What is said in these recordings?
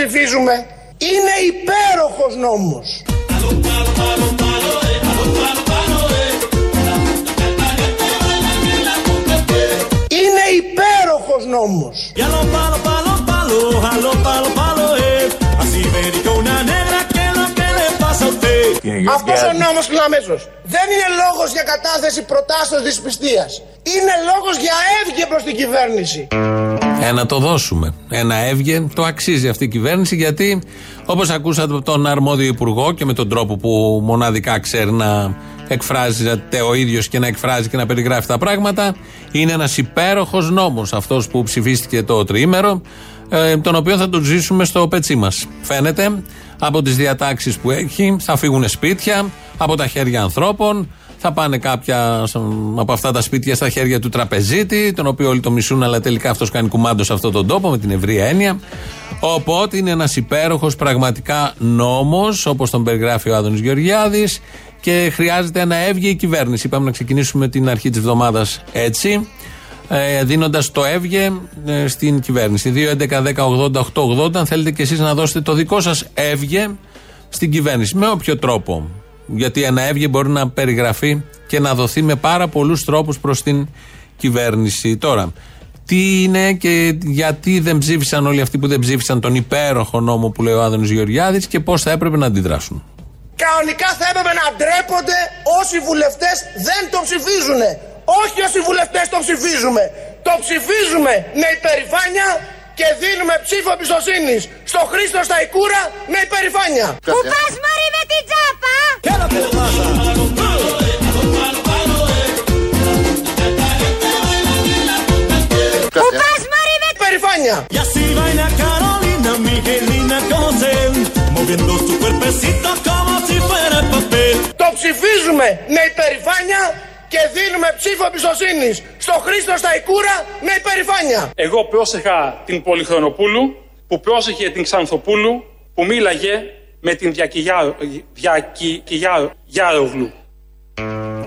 νόμος που ψηφίζουμε είναι υπέροχος νόμος. Είναι υπέροχος νόμος. Αυτός ο νόμος αμέσως δεν είναι λόγος για κατάθεση προτάσεως δυσπιστίας. Είναι λόγος για έβγε προς την κυβέρνηση. Ένα το δώσουμε. Ένα έβγε. Το αξίζει αυτή η κυβέρνηση γιατί, όπως ακούσατε από τον αρμόδιο υπουργό και με τον τρόπο που μοναδικά ξέρει να εκφράζεται ο ίδιος και να εκφράζει και να περιγράφει τα πράγματα, είναι ένας υπέροχος νόμος αυτός που ψηφίστηκε το τριήμερο, ε, τον οποίο θα τον ζήσουμε στο πετσί μας. Φαίνεται από τις διατάξεις που έχει, θα φύγουν σπίτια από τα χέρια ανθρώπων, θα πάνε κάποια από αυτά τα σπίτια στα χέρια του τραπεζίτη, τον οποίο όλοι το μισούν, αλλά τελικά αυτός κάνει κουμάντο σε αυτόν τον τόπο με την ευρία έννοια. Οπότε είναι ένας υπέροχος πραγματικά νόμος, όπως τον περιγράφει ο Άδωνης Γεωργιάδης, και χρειάζεται να έβγει η κυβέρνηση. Είπαμε να ξεκινήσουμε την αρχή της εβδομάδας έτσι, ε, δίνοντας το έβγε ε, στην κυβέρνηση. 2.11.10.80.880, αν θέλετε κι εσείς να δώσετε το δικό σας έβγε στην κυβέρνηση. Με όποιο τρόπο. Γιατί ένα έβγε μπορεί να περιγραφεί και να δοθεί με πάρα πολλούς τρόπους προς την κυβέρνηση. Τώρα, τι είναι και γιατί δεν ψήφισαν όλοι αυτοί που δεν ψήφισαν τον υπέροχο νόμο που λέει ο Άδωνης Γεωργιάδης και πώς θα έπρεπε να αντιδράσουν. Κανονικά θα έπρεπε να ντρέπονται όσοι βουλευτές δεν το ψηφίζουν. Όχι όσοι βουλευτές το ψηφίζουμε. Το ψηφίζουμε με υπερηφάνεια και δίνουμε ψήφο εμπιστοσύνης στο Χρήστο Σταϊκούρα με υπερηφάνεια. Πού πας Μωρή με την τσάπα! Πού πας Μωρή με υπερηφάνεια. Το ψηφίζουμε με υπερηφάνεια και δίνουμε ψήφο εμπιστοσύνης στο Χρήστο Σταϊκούρα με υπερηφάνεια. Εγώ πρόσεχα την Πολυχρονοπούλου που πρόσεχε την Ξανθοπούλου που μίλαγε με την Διακυγιάρογλου.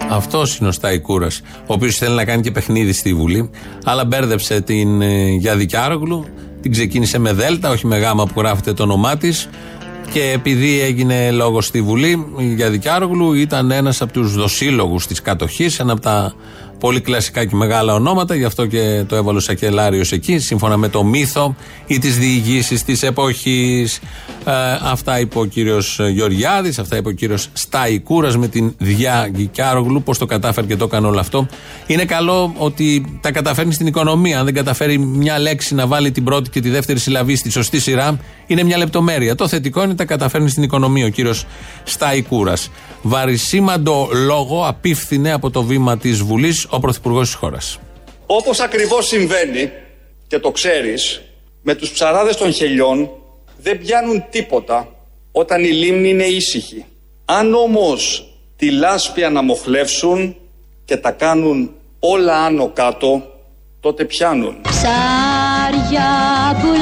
Αυτός είναι ο Σταϊκούρα, ο οποίος θέλει να κάνει και παιχνίδι στη Βουλή, αλλά μπέρδεψε την ε, Γιαδικιάρογλου, την ξεκίνησε με Δέλτα, όχι με Γάμα που γράφεται το όνομά της, και επειδή έγινε λόγος στη Βουλή, για Δικιάρογλου ήταν ένας από τους δοσύλλογους της κατοχής, ένα από τα πολύ κλασικά και μεγάλα ονόματα, γι' αυτό και το έβαλε ο Σακελάριος εκεί, σύμφωνα με το μύθο ή τις διηγήσεις της εποχής. Ε, αυτά είπε ο κύριος Γεωργιάδης, αυτά είπε ο κύριος Σταϊκούρας με την Διά Γκικιάρογλου. Πώς το κατάφερε και το έκανε όλο αυτό. Είναι καλό ότι τα καταφέρνει στην οικονομία. Αν δεν καταφέρει μια λέξη να βάλει την πρώτη και τη δεύτερη συλλαβή στη σωστή σειρά, είναι μια λεπτομέρεια. Το θετικό είναι τα καταφέρνει στην οικονομία ο κύριος Σταϊκούρας. Βαρισίμαντο λόγο απίφθινε από το βήμα της Βουλής ο Πρωθυπουργός της χώρας. Όπως ακριβώς συμβαίνει και το ξέρεις, με τους ψαράδες των χελιών δεν πιάνουν τίποτα όταν η λίμνη είναι ήσυχη. Αν όμως τη λάσπη αναμοχλεύσουν και τα κάνουν όλα άνω κάτω, τότε πιάνουν. Ψάρια πουλάω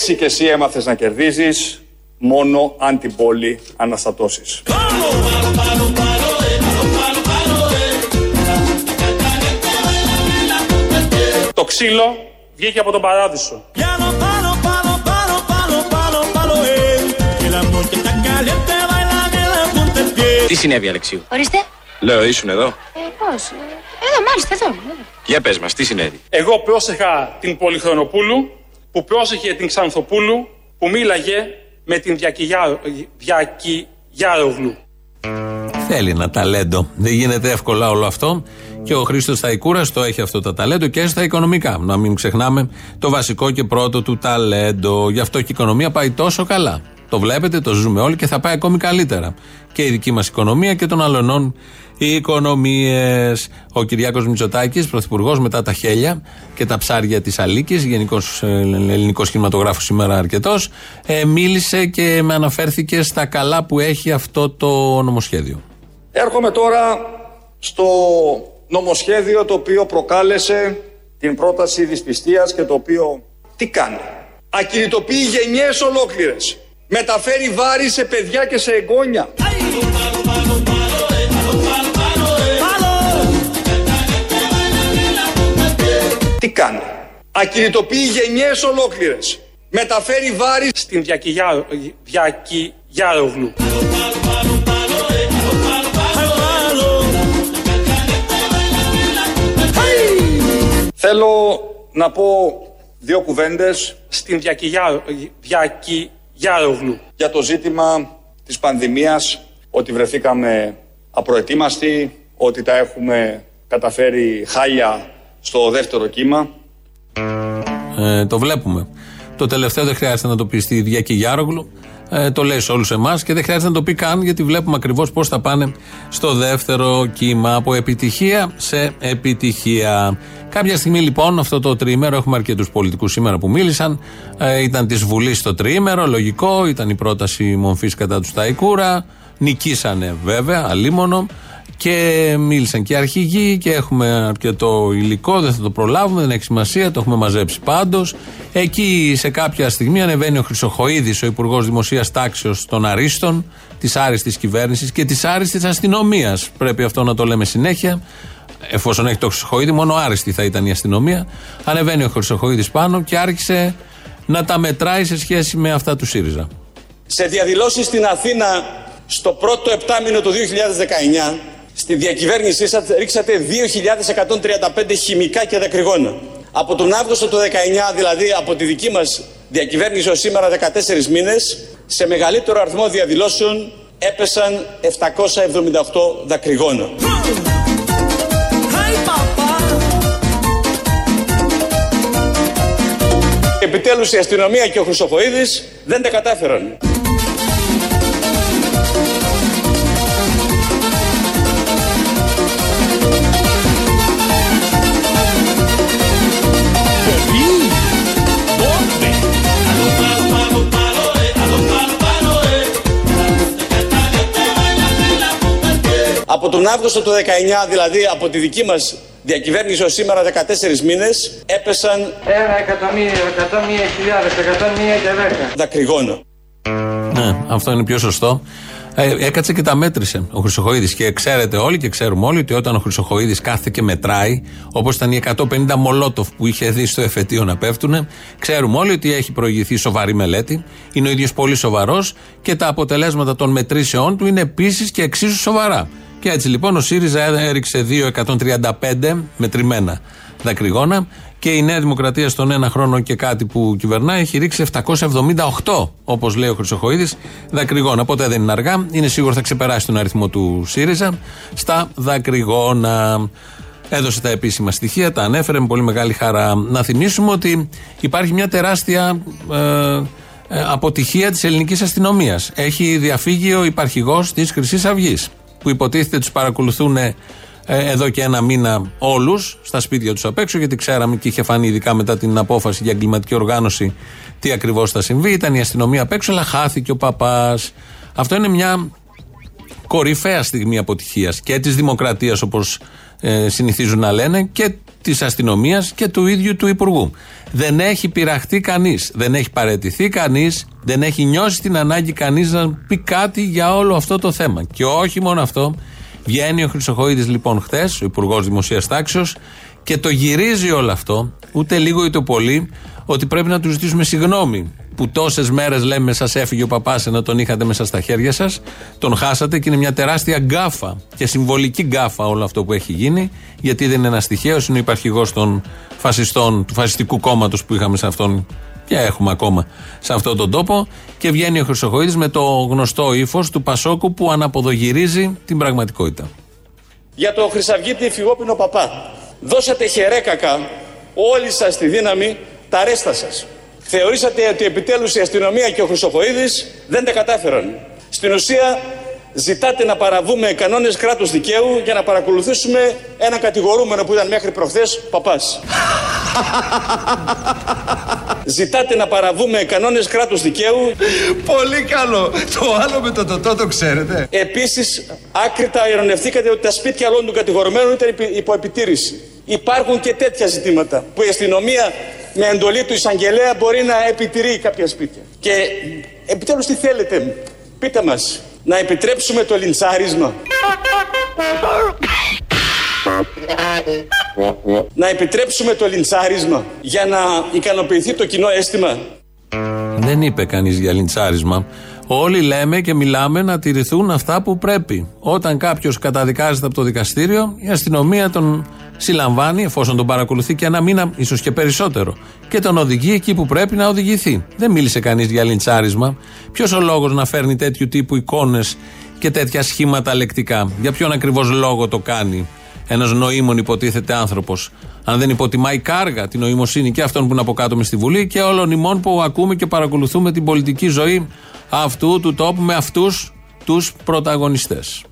Έτσι και εσύ έμαθες να κερδίζεις μόνο αν την πόλη αναστατώσεις. Το ξύλο βγήκε από τον παράδεισο. Τι συνέβη, Αλεξίου; Ορίστε Λέω, ήσουν εδώ; ε, Πώς; Ε, Εδώ μάλιστα εδώ εδώ. Για πες μας, τι συνέβη; Εγώ πρόσεχα την Πολυχρονοπούλου που πρόσεχε την Ξανθοπούλου που μίλαγε με την Διακυγιάρογλου. Θέλει ένα ταλέντο. Δεν γίνεται εύκολα όλο αυτό. Και ο Χρήστος Ταϊκούρα το έχει αυτό το ταλέντο και στα οικονομικά. Να μην ξεχνάμε το βασικό και πρώτο του ταλέντο. Γι' αυτό και η οικονομία πάει τόσο καλά. Το βλέπετε, το ζούμε όλοι και θα πάει ακόμη καλύτερα. Και η δική μας οικονομία και των αλλωνών οι οικονομίες. Ο Κυριάκος Μητσοτάκης, πρωθυπουργός μετά τα χέλια και τα ψάρια της Αλίκης, γενικός ελληνικός κινηματογράφος σήμερα αρκετός, ε, μίλησε και με αναφέρθηκε στα καλά που έχει αυτό το νομοσχέδιο. Έρχομαι τώρα στο νομοσχέδιο το οποίο προκάλεσε την πρόταση δυσπιστίας και το οποίο τι κάνει. Ακινητοποιεί γενιές ολόκληρες. Μεταφέρει βάρη σε παιδιά και σε εγγόνια. Τι κάνει; Ακινητοποιεί γενιές ολόκληρες. Μεταφέρει βάρη Στην Διακυγιά- Διακυγιάρογλου. Θέλω να πω δύο κουβέντες Στην Διακυγιά- Διακυγιάρογλου. για το ζήτημα της πανδημίας, ότι βρεθήκαμε απροετοίμαστοι, ότι τα έχουμε καταφέρει χάλια στο δεύτερο κύμα. Ε, το βλέπουμε. Το τελευταίο δεν χρειάζεται να το πει στη Διακή Γιάρογλου. Ε, το λέει σε όλους εμάς και δεν χρειάζεται να το πει καν γιατί βλέπουμε ακριβώς πώς θα πάνε στο δεύτερο κύμα. Από επιτυχία σε επιτυχία. Κάποια στιγμή λοιπόν, αυτό το τριήμερο, έχουμε αρκετούς πολιτικούς σήμερα που μίλησαν. Ε, ήταν της Βουλής το τριήμερο, λογικό. Ήταν η πρόταση μομφής κατά του Σταϊκούρα. Νικήσανε βέβαια, αλίμονο. Και μίλησαν και οι αρχηγοί και έχουμε αρκετό υλικό, δεν θα το προλάβουμε, δεν έχει σημασία, το έχουμε μαζέψει πάντως. Εκεί σε κάποια στιγμή ανεβαίνει ο Χρυσοχοίδης, ο Υπουργός Δημοσίας Τάξεως των Αρίστων, της άριστης κυβέρνησης και της άριστης αστυνομίας. Πρέπει αυτό να το λέμε συνέχεια. Εφόσον έχει το Χρυσοχοίδη, μόνο άριστη θα ήταν η αστυνομία. Ανεβαίνει ο Χρυσοχοίδης πάνω και άρχισε να τα μετράει σε σχέση με αυτά του ΣΥΡΙΖΑ. Σε διαδηλώσεις στην Αθήνα στο πρώτο επτάμινο του 2019 στη διακυβέρνησή σας ρίξατε 2.135 χημικά και δακρυγόνα. Από τον Αύγουστο του 19, δηλαδή από τη δική μας διακυβέρνηση ως σήμερα 14 μήνες, σε μεγαλύτερο αριθμό διαδηλώσεων έπεσαν 778 δακρυγόνα. Επιτέλους η αστυνομία και ο Χρυσοχοίδης δεν τα κατάφεραν. Από τον Αύγουστο του 19, δηλαδή από τη δική μας διακυβέρνηση ως σήμερα 14 μήνες, έπεσαν Ένα εκατομμύριο, εκατομμύρια χιλιάδες, εκατομμύρια και δέκα. δακρυγόνα. Ναι, αυτό είναι πιο σωστό. Ε, έκατσε και τα μέτρησε ο Χρυσοχοίδης. Και ξέρετε όλοι και ξέρουμε όλοι ότι όταν ο Χρυσοχοίδης κάθεται και μετράει, όπως ήταν οι 150 μολότοφ που είχε δει στο εφετείο να πέφτουν, ξέρουμε όλοι ότι έχει προηγηθεί σοβαρή μελέτη. Είναι ο ίδιος πολύ σοβαρός και τα αποτελέσματα των μετρήσεών του είναι επίσης και εξίσου σοβαρά. Και έτσι λοιπόν ο ΣΥΡΙΖΑ έριξε 2,135 μετρημένα δακρυγόνα και η Νέα Δημοκρατία στον ένα χρόνο και κάτι που κυβερνάει έχει ρίξει 778, όπως λέει ο Χρυσοχοίδης, δακρυγόνα. Ποτέ δεν είναι αργά, είναι σίγουρο θα ξεπεράσει τον αριθμό του ΣΥΡΙΖΑ στα δακρυγόνα. Έδωσε τα επίσημα στοιχεία, τα ανέφερε με πολύ μεγάλη χαρά. Να θυμίσουμε ότι υπάρχει μια τεράστια ε, ε, αποτυχία της ελληνικής αστυνομίας. Έχει διαφύγει ο υπαρχηγός της Χρυσής Αυγής που υποτίθεται τους παρακολουθούν ε, εδώ και ένα μήνα όλους στα σπίτια τους απ' έξω, γιατί ξέραμε και είχε φανεί ειδικά μετά την απόφαση για εγκληματική οργάνωση τι ακριβώς θα συμβεί. Ήταν η αστυνομία απ' έξω, αλλά χάθηκε ο παπάς. Αυτό είναι μια κορυφαία στιγμή αποτυχίας και της δημοκρατίας, όπως ε, συνηθίζουν να λένε, και της αστυνομίας και του ίδιου του Υπουργού. Δεν έχει πειραχτεί κανείς, δεν έχει παρετηθεί κανείς, δεν έχει νιώσει την ανάγκη κανείς να πει κάτι για όλο αυτό το θέμα. Και όχι μόνο αυτό, Βγαίνει ο Χρυσοχοίδης λοιπόν χθες, ο Υπουργός Δημοσίας Τάξεως, και το γυρίζει όλο αυτό, ούτε λίγο ούτε πολύ, ότι πρέπει να τους ζητήσουμε συγγνώμη που τόσες μέρες λέμε σας έφυγε ο Παππάς ενώ τον είχατε μέσα στα χέρια σας, τον χάσατε και είναι μια τεράστια γκάφα και συμβολική γκάφα όλο αυτό που έχει γίνει, γιατί δεν είναι ένας τυχαίος, είναι ο υπαρχηγός των φασιστών, του φασιστικού κόμματος που είχαμε σε αυτόν και έχουμε ακόμα σε αυτόν τον τόπο. Και βγαίνει ο Χρυσοχοίδης με το γνωστό ύφος του Πασόκου που αναποδογυρίζει την πραγματικότητα. Για το Χρυσαυγίτη Φυγόπινο Παπά. Δώσατε χερέκακα όλοι σας τη δύναμη τα ρέστα σας. Θεωρήσατε ότι επιτέλους η αστυνομία και ο Χρυσοχοίδης δεν τα κατάφεραν. Στην ουσία ζητάτε να παραβούμε κανόνες κράτους δικαίου για να παρακολουθήσουμε ένα κατηγορούμενο που ήταν μέχρι προχθές παπάς. Ζητάτε να παραβούμε κανόνες κράτους δικαίου. Πολύ καλό. Το άλλο με το τοτό το ξέρετε. Επίσης, άκρητα ειρωνευτήκατε ότι τα σπίτια όλων των κατηγορουμένων ήταν υπη- υπό επιτήρηση. Υπάρχουν και τέτοια ζητήματα που η αστυνομία με εντολή του εισαγγελέα μπορεί να επιτηρεί κάποια σπίτια. Και επιτέλους τι θέλετε, πείτε μας, να επιτρέψουμε το λιντσάρισμα; Να επιτρέψουμε το λιντσάρισμα για να ικανοποιηθεί το κοινό αίσθημα; Δεν είπε κανείς για λιντσάρισμα. Όλοι λέμε και μιλάμε να τηρηθούν αυτά που πρέπει. Όταν κάποιος καταδικάζεται από το δικαστήριο, η αστυνομία τον συλλαμβάνει, εφόσον τον παρακολουθεί και ένα μήνα, ίσως και περισσότερο, και τον οδηγεί εκεί που πρέπει να οδηγηθεί. Δεν μίλησε κανείς για λιντσάρισμα. Ποιος ο λόγος να φέρνει τέτοιου τύπου εικόνες και τέτοια σχήματα λεκτικά; Για ποιον ακριβώς λόγο το κάνει; Ένας νοήμων υποτίθεται άνθρωπος. Αν δεν υποτιμάει κάργα την νοημοσύνη και αυτών που είναι από κάτω μες στη Βουλή και όλων ημών που ακούμε και παρακολουθούμε την πολιτική ζωή αυτού του τόπου με αυτούς τους πρωταγωνιστές.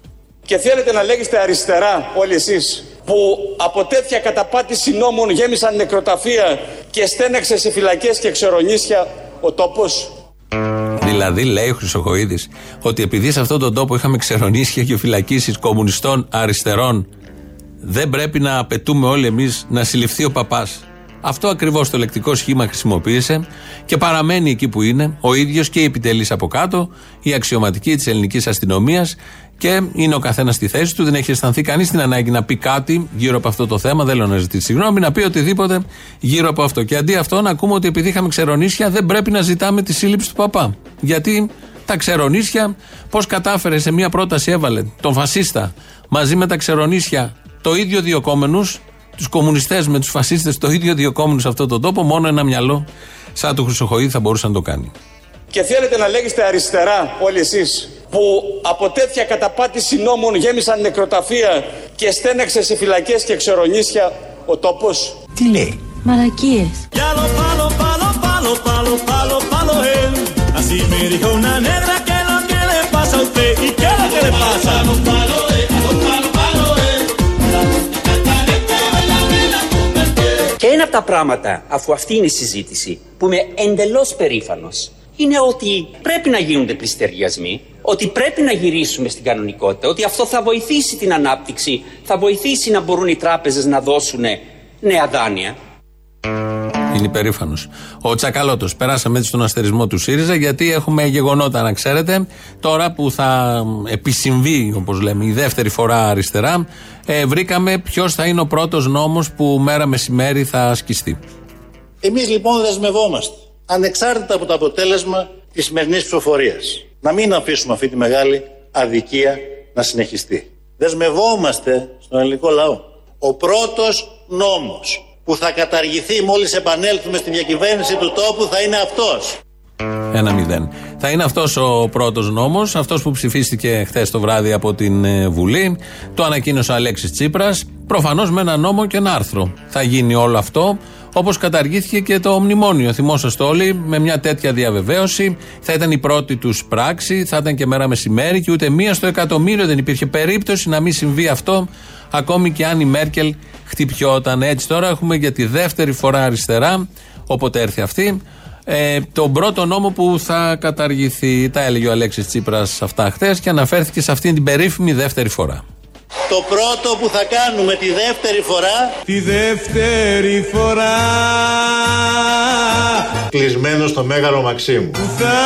Και θέλετε να λέγεστε αριστερά όλοι εσείς που από τέτοια καταπάτηση νόμων γέμισαν νεκροταφεία και στέναξε σε φυλακές και ξερονίσια ο τόπος. Δηλαδή, λέει ο Χρυσοχοίδης, ότι επειδή σε αυτόν τον τόπο είχαμε ξερονίσια και φυλακίσεις κομμουνιστών αριστερών, δεν πρέπει να απαιτούμε όλοι εμείς να συλληφθεί ο παπάς. Αυτό ακριβώς το λεκτικό σχήμα χρησιμοποίησε και παραμένει εκεί που είναι, ο ίδιος και οι επιτελεί από κάτω, η αξιωματική της ελληνικής αστυνομίας και είναι ο καθένας στη θέση του. Δεν έχει αισθανθεί κανείς την ανάγκη να πει κάτι γύρω από αυτό το θέμα. Δεν λέω να ζητήσει συγγνώμη, να πει οτιδήποτε γύρω από αυτό. Και αντί αυτό να ακούμε ότι επειδή είχαμε ξερονίσια δεν πρέπει να ζητάμε τη σύλληψη του παπά. Γιατί τα ξερονίσια, πώς κατάφερε σε μια πρόταση έβαλε τον φασίστα μαζί με τα ξερονίσια το ίδιο διοκόμενου, τους κομμουνιστές με τους φασίστες, το ίδιο διοκόμενου σε αυτόν τον τόπο, μόνο ένα μυαλό σαν του Χρυσοχοίδη θα μπορούσε να το κάνει. Και θέλετε να λέγεστε αριστερά όλοι εσείς που από τέτοια καταπάτηση νόμων γέμισαν νεκροταφεία και στέναξε σε φυλακές και ξερονίσια ο τόπος. Τι λέει; Μαλακίες. Και ένα από τα πράγματα, αφού αυτή είναι η συζήτηση, που είμαι εντελώς περήφανος, είναι ότι πρέπει να γίνονται πληστηριασμοί, ότι πρέπει να γυρίσουμε στην κανονικότητα, ότι αυτό θα βοηθήσει την ανάπτυξη, θα βοηθήσει να μπορούν οι τράπεζες να δώσουν νέα δάνεια. Είναι υπερήφανος. Ο Τσακαλώτος. Περάσαμε έτσι στον αστερισμό του ΣΥΡΙΖΑ γιατί έχουμε γεγονότα να ξέρετε. Τώρα που θα επισυμβεί, όπως λέμε, η δεύτερη φορά αριστερά, ε, βρήκαμε ποιος θα είναι ο πρώτος νόμος που μέρα μεσημέρι θα ασκηστεί. Εμείς λοιπόν δεσμευόμαστε, ανεξάρτητα από το αποτέλεσμα της σημερινής ψηφοφορίας, να μην αφήσουμε αυτή τη μεγάλη αδικία να συνεχιστεί. Δεσμευόμαστε στον ελληνικό λαό. Ο πρώτος νόμος που θα καταργηθεί μόλις επανέλθουμε στη διακυβέρνηση του τόπου θα είναι αυτός. Ένα μηδέν. Θα είναι αυτός ο πρώτος νόμος, αυτός που ψηφίστηκε χθες το βράδυ από την ε, Βουλή. Το ανακοίνωσε ο Αλέξης Τσίπρας. Προφανώς με ένα νόμο και ένα άρθρο. Θα γίνει όλο αυτό. Όπως καταργήθηκε και το μνημόνιο. Θυμόσαστε όλοι, με μια τέτοια διαβεβαίωση. Θα ήταν η πρώτη τους πράξη, θα ήταν και μέρα μεσημέρι και ούτε μία στο εκατομμύριο δεν υπήρχε περίπτωση να μην συμβεί αυτό. Ακόμη και αν η Μέρκελ χτυπιόταν. Έτσι τώρα έχουμε για τη δεύτερη φορά αριστερά, όποτε έρθει αυτή, ε, τον πρώτο νόμο που θα καταργηθεί. Τα έλεγε ο Αλέξης Τσίπρας αυτά χθε και αναφέρθηκε σε αυτήν την περίφημη δεύτερη φορά. Το πρώτο που θα κάνουμε τη δεύτερη φορά Τη δεύτερη φορά κλεισμένος στο Μέγαρο Μαξίμου. θα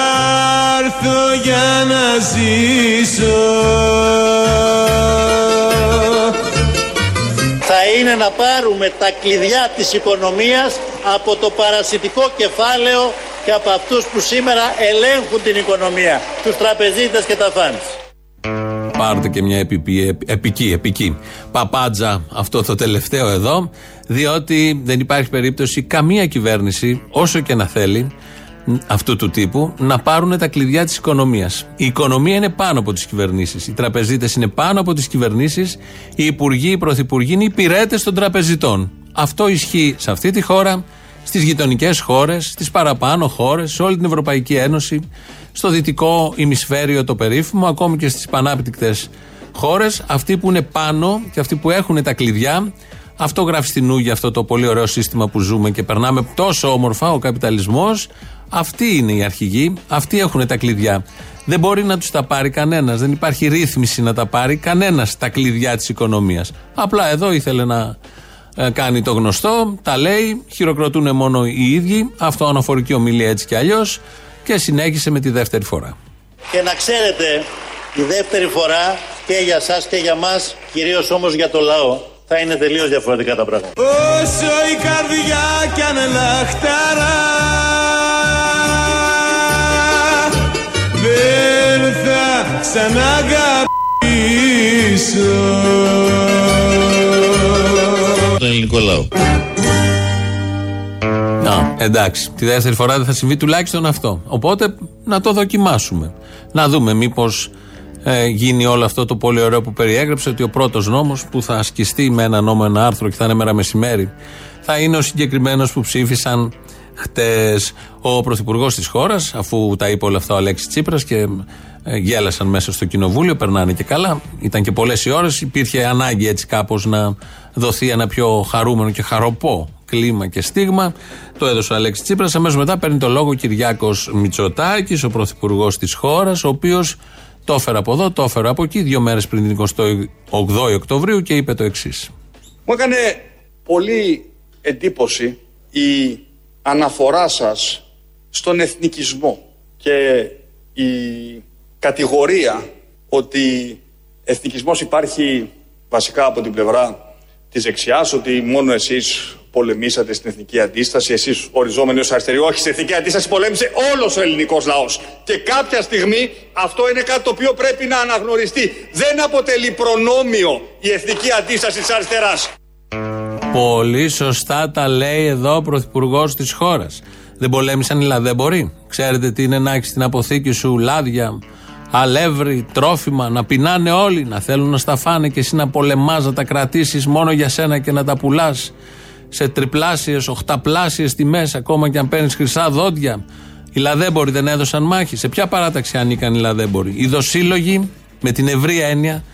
έρθω για να ζήσω θα είναι να πάρουμε τα κλειδιά της οικονομίας από το παρασιτικό κεφάλαιο και από αυτούς που σήμερα ελέγχουν την οικονομία, τους τραπεζίτες και τα φάνης. Πάρτε και μια επική, επική, επική παπάντζα αυτό το τελευταίο εδώ, διότι δεν υπάρχει περίπτωση καμία κυβέρνηση, όσο και να θέλει, αυτού του τύπου να πάρουν τα κλειδιά της οικονομίας. Η οικονομία είναι πάνω από τις κυβερνήσεις. Οι τραπεζίτες είναι πάνω από τις κυβερνήσεις. Οι υπουργοί, οι πρωθυπουργοί είναι υπηρέτες των τραπεζιτών. Αυτό ισχύει σε αυτή τη χώρα, στις γειτονικές χώρες, στις παραπάνω χώρες, σε όλη την Ευρωπαϊκή Ένωση, στο δυτικό ημισφαίριο το περίφημο, ακόμη και στις πανάπτυκτες χώρες. Αυτοί που είναι πάνω και αυτοί που έχουν τα κλειδιά, αυτό γράφει στην Ούγη αυτό το πολύ ωραίο σύστημα που ζούμε και περνάμε τόσο όμορφα, ο καπιταλισμός. Αυτοί είναι οι αρχηγοί, αυτοί έχουν τα κλειδιά. Δεν μπορεί να τους τα πάρει κανένας. Δεν υπάρχει ρύθμιση να τα πάρει κανένας τα κλειδιά της οικονομίας. Απλά εδώ ήθελε να ε, κάνει το γνωστό, τα λέει, χειροκροτούν μόνο οι ίδιοι. Αυτό αναφορική ομιλία έτσι κι αλλιώς. Και συνέχισε με τη δεύτερη φορά. Και να ξέρετε, η δεύτερη φορά και για σας και για μας, κυρίως όμως για το λαό, θα είναι τελείως διαφορετικά τα πράγματα. Όσο η καρδιά κι αν λαχταρά Δεν θα ξαναγαπήσω Το ελληνικό λαό. Να, εντάξει. Τη δεύτερη φορά δεν θα συμβεί τουλάχιστον αυτό. Οπότε να το δοκιμάσουμε. Να δούμε μήπως ε, γίνει όλο αυτό το πολύ ωραίο που περιέγραψε ότι ο πρώτος νόμος που θα ασκηστεί με ένα νόμο, ένα άρθρο και θα είναι μέρα μεσημέρι, θα είναι ο συγκεκριμένος που ψήφισαν χτες. Ο πρωθυπουργός της χώρας, αφού τα είπε όλα αυτά ο Αλέξης Τσίπρας και ε, γέλασαν μέσα στο κοινοβούλιο, περνάνε και καλά. Ήταν και πολλές οι ώρες. Υπήρχε ανάγκη έτσι κάπως να δοθεί ένα πιο χαρούμενο και χαροπό κλίμα και στίγμα. Το έδωσε ο Αλέξης Τσίπρας. Αμέσως μετά παίρνει το λόγο ο Κυριάκος Μητσοτάκης, ο πρωθυπουργός της χώρας, ο οποίος το έφερε από εδώ, το έφερε από εκεί, δύο μέρες πριν την 28η Οκτωβρίου και είπε το εξής. Μου έκανε πολύ εντύπωση η αναφορά σας στον εθνικισμό και η κατηγορία ότι εθνικισμός υπάρχει βασικά από την πλευρά της δεξιάς, ότι μόνο εσείς πολεμήσατε στην εθνική αντίσταση, εσείς οριζόμενοι ως αριστεροί, όχι στην εθνική αντίσταση πολέμησε όλος ο ελληνικός λαός. Και κάποια στιγμή αυτό είναι κάτι το οποίο πρέπει να αναγνωριστεί. Δεν αποτελεί προνόμιο η εθνική αντίσταση της αριστεράς. Πολύ σωστά τα λέει εδώ ο πρωθυπουργός της χώρας. Δεν πολέμησαν οι λαδέμποροι. Ξέρετε τι είναι να έχεις στην αποθήκη σου λάδια, αλεύρι, τρόφιμα, να πεινάνε όλοι, να θέλουν να στα φάνε και εσύ να πολεμάς, να τα κρατήσεις μόνο για σένα και να τα πουλάς σε τριπλάσιες, οχταπλάσιες τιμές, ακόμα και αν παίρνεις χρυσά δόντια. Οι λαδέμποροι δεν έδωσαν μάχη. Σε ποια παράταξη ανήκαν οι λαδέμποροι; Οι δοσύλλογοι, με την ευρία έννοια,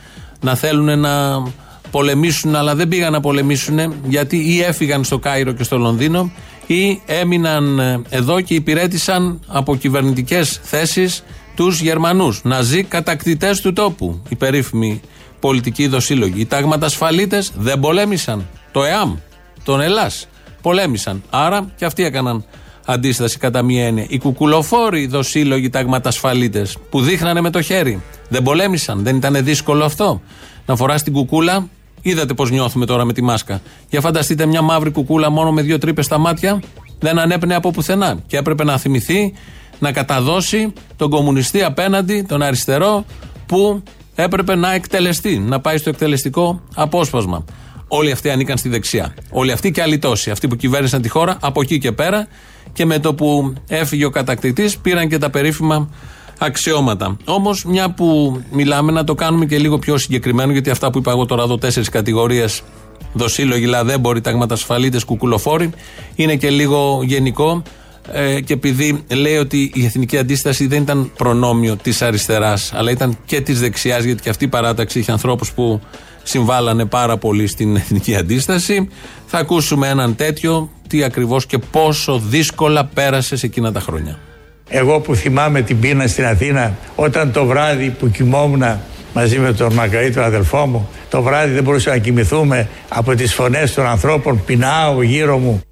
να θέλουν να πολεμήσουν, αλλά δεν πήγαν να πολεμήσουν γιατί ή έφυγαν στο Κάιρο και στο Λονδίνο ή έμειναν ε, εδώ και υπηρέτησαν από κυβερνητικές θέσεις τους Γερμανούς. Ναζί κατακτητές του τόπου. Οι περίφημοι πολιτικοί δοσύλλογοι. Οι τάγματα ασφαλίτες δεν πολέμησαν. Το ΕΑΜ, τον Ελλάς πολέμησαν. Άρα και αυτοί έκαναν αντίσταση κατά μία έννοια. Οι κουκουλοφόροι δοσύλλογοι τάγματα ασφαλίτες που δείχνανε με το χέρι. Δεν πολέμησαν. Δεν ήταν δύσκολο αυτό. Να φοράς την κουκούλα Είδατε πώς νιώθουμε τώρα με τη μάσκα. Για φανταστείτε μια μαύρη κουκούλα μόνο με δύο τρύπες στα μάτια. Δεν ανέπνεε από πουθενά. Και έπρεπε να θυμηθεί να καταδώσει τον κομμουνιστή απέναντι, τον αριστερό, που έπρεπε να εκτελεστεί, να πάει στο εκτελεστικό απόσπασμα. Όλοι αυτοί ανήκαν στη δεξιά. Όλοι αυτοί και άλλοι τόσοι. Αυτοί που κυβέρνησαν τη χώρα από εκεί και πέρα. Και με το που έφυγε ο κατακτητής, πήραν και τα περίφημα αξιώματα. Όμως, μια που μιλάμε, να το κάνουμε και λίγο πιο συγκεκριμένο, γιατί αυτά που είπα εγώ τώρα εδώ, τέσσερις κατηγορίες, δοσύλλογοι, λαδέμποροι, ταγματασφαλίτες, κουκουλοφόροι, είναι και λίγο γενικό. Ε, και επειδή λέει ότι η εθνική αντίσταση δεν ήταν προνόμιο της αριστεράς, αλλά ήταν και της δεξιάς, γιατί και αυτή η παράταξη είχε ανθρώπους που συμβάλανε πάρα πολύ στην εθνική αντίσταση. Θα ακούσουμε έναν τέτοιο, τι ακριβώς και πόσο δύσκολα πέρασε σε εκείνα τα χρόνια. Εγώ που θυμάμαι την πείνα στην Αθήνα όταν το βράδυ που κοιμόμουν μαζί με τον Μακαή τον αδελφό μου το βράδυ δεν μπορούσα να κοιμηθούμε από τις φωνές των ανθρώπων πεινάω γύρω μου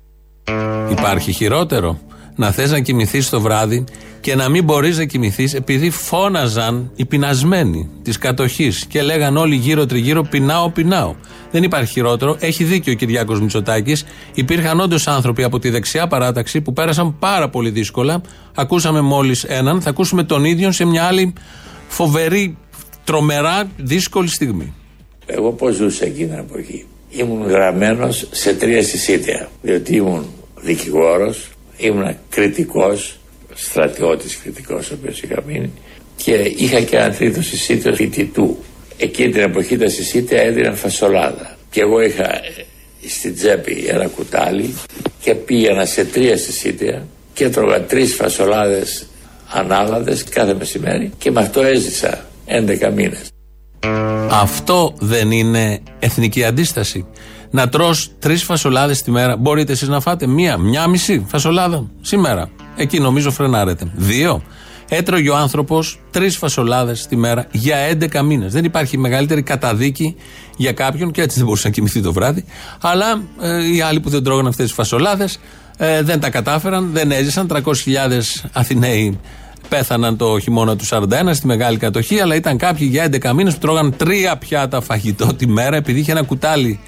Υπάρχει χειρότερο να θες να κοιμηθείς το βράδυ και να μην μπορείς να κοιμηθείς επειδή φώναζαν οι πεινασμένοι της κατοχής και λέγαν όλοι γύρω τριγύρω πεινάω πεινάω. Δεν υπάρχει χειρότερο. Έχει δίκιο ο Κυριάκος Μητσοτάκης. Υπήρχαν όντως άνθρωποι από τη δεξιά παράταξη που πέρασαν πάρα πολύ δύσκολα. Ακούσαμε μόλις έναν, θα ακούσουμε τον ίδιο σε μια άλλη φοβερή, τρομερά δύσκολη στιγμή. Εγώ πώς ζούσα εκείνη την εποχή. Ήμουν γραμμένος σε τρία συσίτια, διότι ήμουν δικηγόρος, ήμουν κριτικός, στρατιώτης κριτικός ο οποίος είχα μείνει και είχα και ένα τρίτο συσίτιο φοιτητού. Εκείνη την εποχή τα συσίτια έδιναν φασολάδα και εγώ είχα ε, στην τσέπη ένα κουτάλι και πήγαινα σε τρία συσίτια και έτρωγα τρεις φασολάδες ανάλαδες κάθε μεσημέρι και με αυτό έζησα 11 μήνες. Αυτό δεν είναι εθνική αντίσταση. Να τρως τρεις φασολάδες τη μέρα. Μπορείτε εσείς να φάτε μία, μία μισή φασολάδα σήμερα. Εκεί νομίζω φρενάρετε. Δύο. Έτρωγε ο άνθρωπος τρεις φασολάδες τη μέρα για 11 μήνες. Δεν υπάρχει μεγαλύτερη καταδίκη για κάποιον και έτσι δεν μπορούσε να κοιμηθεί το βράδυ. Αλλά ε, οι άλλοι που δεν τρώγαν αυτές τις φασολάδες ε, δεν τα κατάφεραν, δεν έζησαν. 300.000 Αθηναίοι πέθαναν το χειμώνα του 41 στη μεγάλη κατοχή, αλλά ήταν κάποιοι για 11 μήνες που τρώγαν τρία πιάτα φαγητό τη μέρα επειδή είχε ένα κουτάλι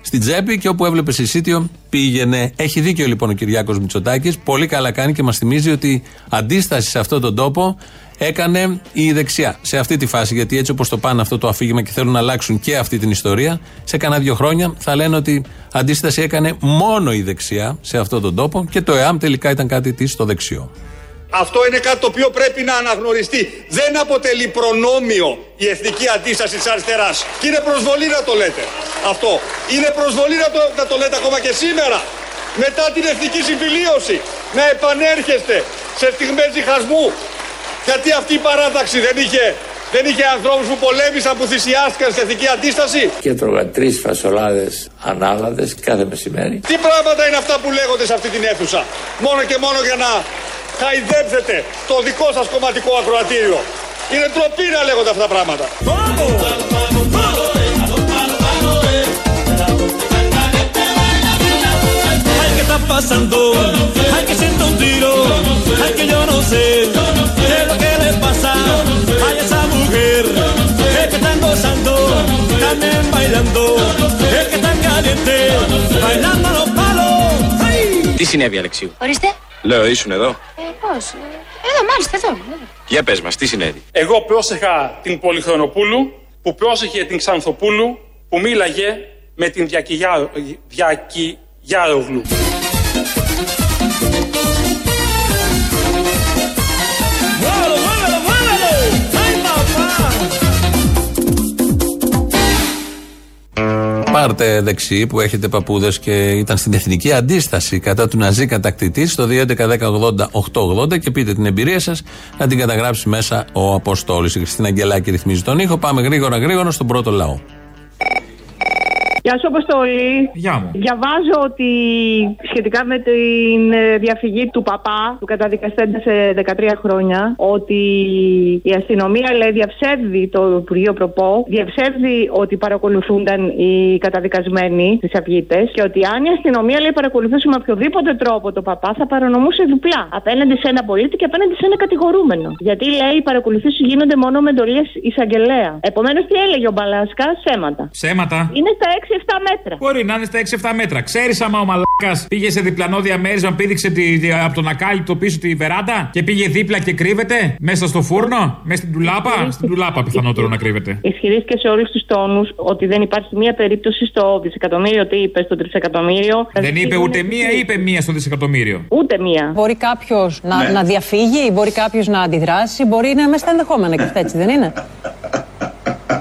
στην τσέπη και όπου έβλεπες συσίτιο πήγαινε. Έχει δίκιο λοιπόν ο Κυριάκος Μητσοτάκης. Πολύ καλά κάνει και μας θυμίζει ότι αντίσταση σε αυτόν τον τόπο έκανε η δεξιά. Σε αυτή τη φάση, γιατί έτσι όπως το πάνε αυτό το αφήγημα και θέλουν να αλλάξουν και αυτή την ιστορία, σε κανένα δύο χρόνια θα λένε ότι αντίσταση έκανε μόνο η δεξιά σε αυτόν τον τόπο και το ΕΑΜ τελικά ήταν κάτι της στο δεξιό. Αυτό είναι κάτι το οποίο πρέπει να αναγνωριστεί. Δεν αποτελεί προνόμιο η εθνική αντίσταση της αριστεράς. Και είναι προσβολή να το λέτε. Αυτό. Είναι προσβολή να το, να το λέτε ακόμα και σήμερα. Μετά την εθνική συμφιλίωση. Να επανέρχεστε σε στιγμές διχασμού. Γιατί αυτή η παράταξη δεν είχε, δεν είχε ανθρώπους που πολέμησαν, που θυσιάστηκαν στην εθνική αντίσταση; Και τρώγα τρεις φασολάδες ανάλαδες κάθε μεσημέρι. Τι πράγματα είναι αυτά που λέγονται σε αυτή την αίθουσα; Μόνο και μόνο για να χαϊδέψετε το δικό σας κομματικό ακροατήριο. Είναι ντροπή να λέγονται αυτά τα πράγματα. Τι συνέβη, Αλεξίου; Ορίστε. Λέω, ήσουν εδώ; Ε, πώς. ε, Εδώ, μάλιστα, εδώ. είμαι, εδώ. Για πες μας, τι συνέβη; Εγώ πρόσεχα την Πολυχρονοπούλου που πρόσεχε την Ξανθοπούλου που μίλαγε με την Διακυγιά- Διακυγιάρογλου. Πάρτε δεξί που έχετε παππούδες και ήταν στην εθνική αντίσταση κατά του Ναζί κατακτητή στο 2.11.10.80.880 και πείτε την εμπειρία σας να την καταγράψει μέσα ο Αποστόλης. Η Χριστίνα Αγγελάκη ρυθμίζει τον ήχο. Πάμε γρήγορα γρήγορα στον πρώτο λαό. Γεια σου, Αποστολή. Γεια μου. Διαβάζω ότι σχετικά με την ε, διαφυγή του παπά, του καταδικαστέντα σε 13 χρόνια, ότι η αστυνομία λέει διαψεύδει το Υπουργείο Προπό, διαψεύδει ότι παρακολουθούνταν οι καταδικασμένοι στις αυγίτες και ότι αν η αστυνομία λέει παρακολουθούσε με οποιοδήποτε τρόπο το παπά θα παρανομούσε διπλά απέναντι σε ένα πολίτη και απέναντι σε ένα κατηγορούμενο. Γιατί λέει οι παρακολουθήσεις γίνονται μόνο με εντολέ εισαγγελέα. Επομένως, τι έλεγε ο Μπαλάσκα, ψέματα. Ψέματα. Είναι στα 6-7 μέτρα. Μπορεί να είναι στα 6-7 μέτρα. Ξέρεις άμα ο μαλάκας πήγε σε διπλανό διαμέρισμα, πήδηξε τη, από τον ακάλυπτο πίσω τη βεράντα και πήγε δίπλα και κρύβεται μέσα στο φούρνο, μέσα στην τουλάπα. Στην τουλάπα πιθανότερο να κρύβεται. Ισχυρίστηκε σε όλους τους τόνους ότι δεν υπάρχει μία περίπτωση στο δισεκατομμύριο, τι είπες, στο τρισεκατομμύριο; Δεν είπε ούτε μία, είπε μία στο δισεκατομμύριο. Ούτε μία. Μπορεί κάποιος να, Ναι. να διαφύγει, μπορεί κάποιος να αντιδράσει, μπορεί να είναι μέσα στα ενδεχόμενα και αυτά έτσι, δεν είναι;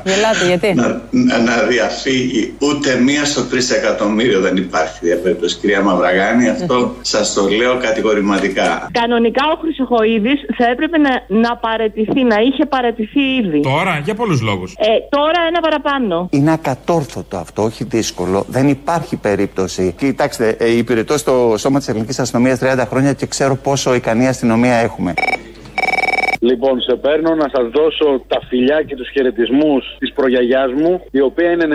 Γελάτε, γιατί; να, να, να διαφύγει ούτε μία στο τρισεκατομμύριο δεν υπάρχει διαπέριτωση κυρία Μαυραγάνη αυτό σας το λέω κατηγορηματικά Κανονικά ο Χρυσοχοίδης θα έπρεπε να, να παρετηθεί, να είχε παρετηθεί ήδη. Τώρα, για πολλούς λόγους. Ε, τώρα ένα παραπάνω. Είναι ακατόρθωτο αυτό, όχι δύσκολο. Δεν υπάρχει περίπτωση. Κοιτάξτε, ε, υπηρετώ στο σώμα της ελληνικής αστυνομίας 30 χρόνια και ξέρω πόσο ικανή αστυνομία έχουμε. Λοιπόν, σε παίρνω να σας δώσω τα φιλιά και τους χαιρετισμούς της προγιαγιάς μου, η οποία είναι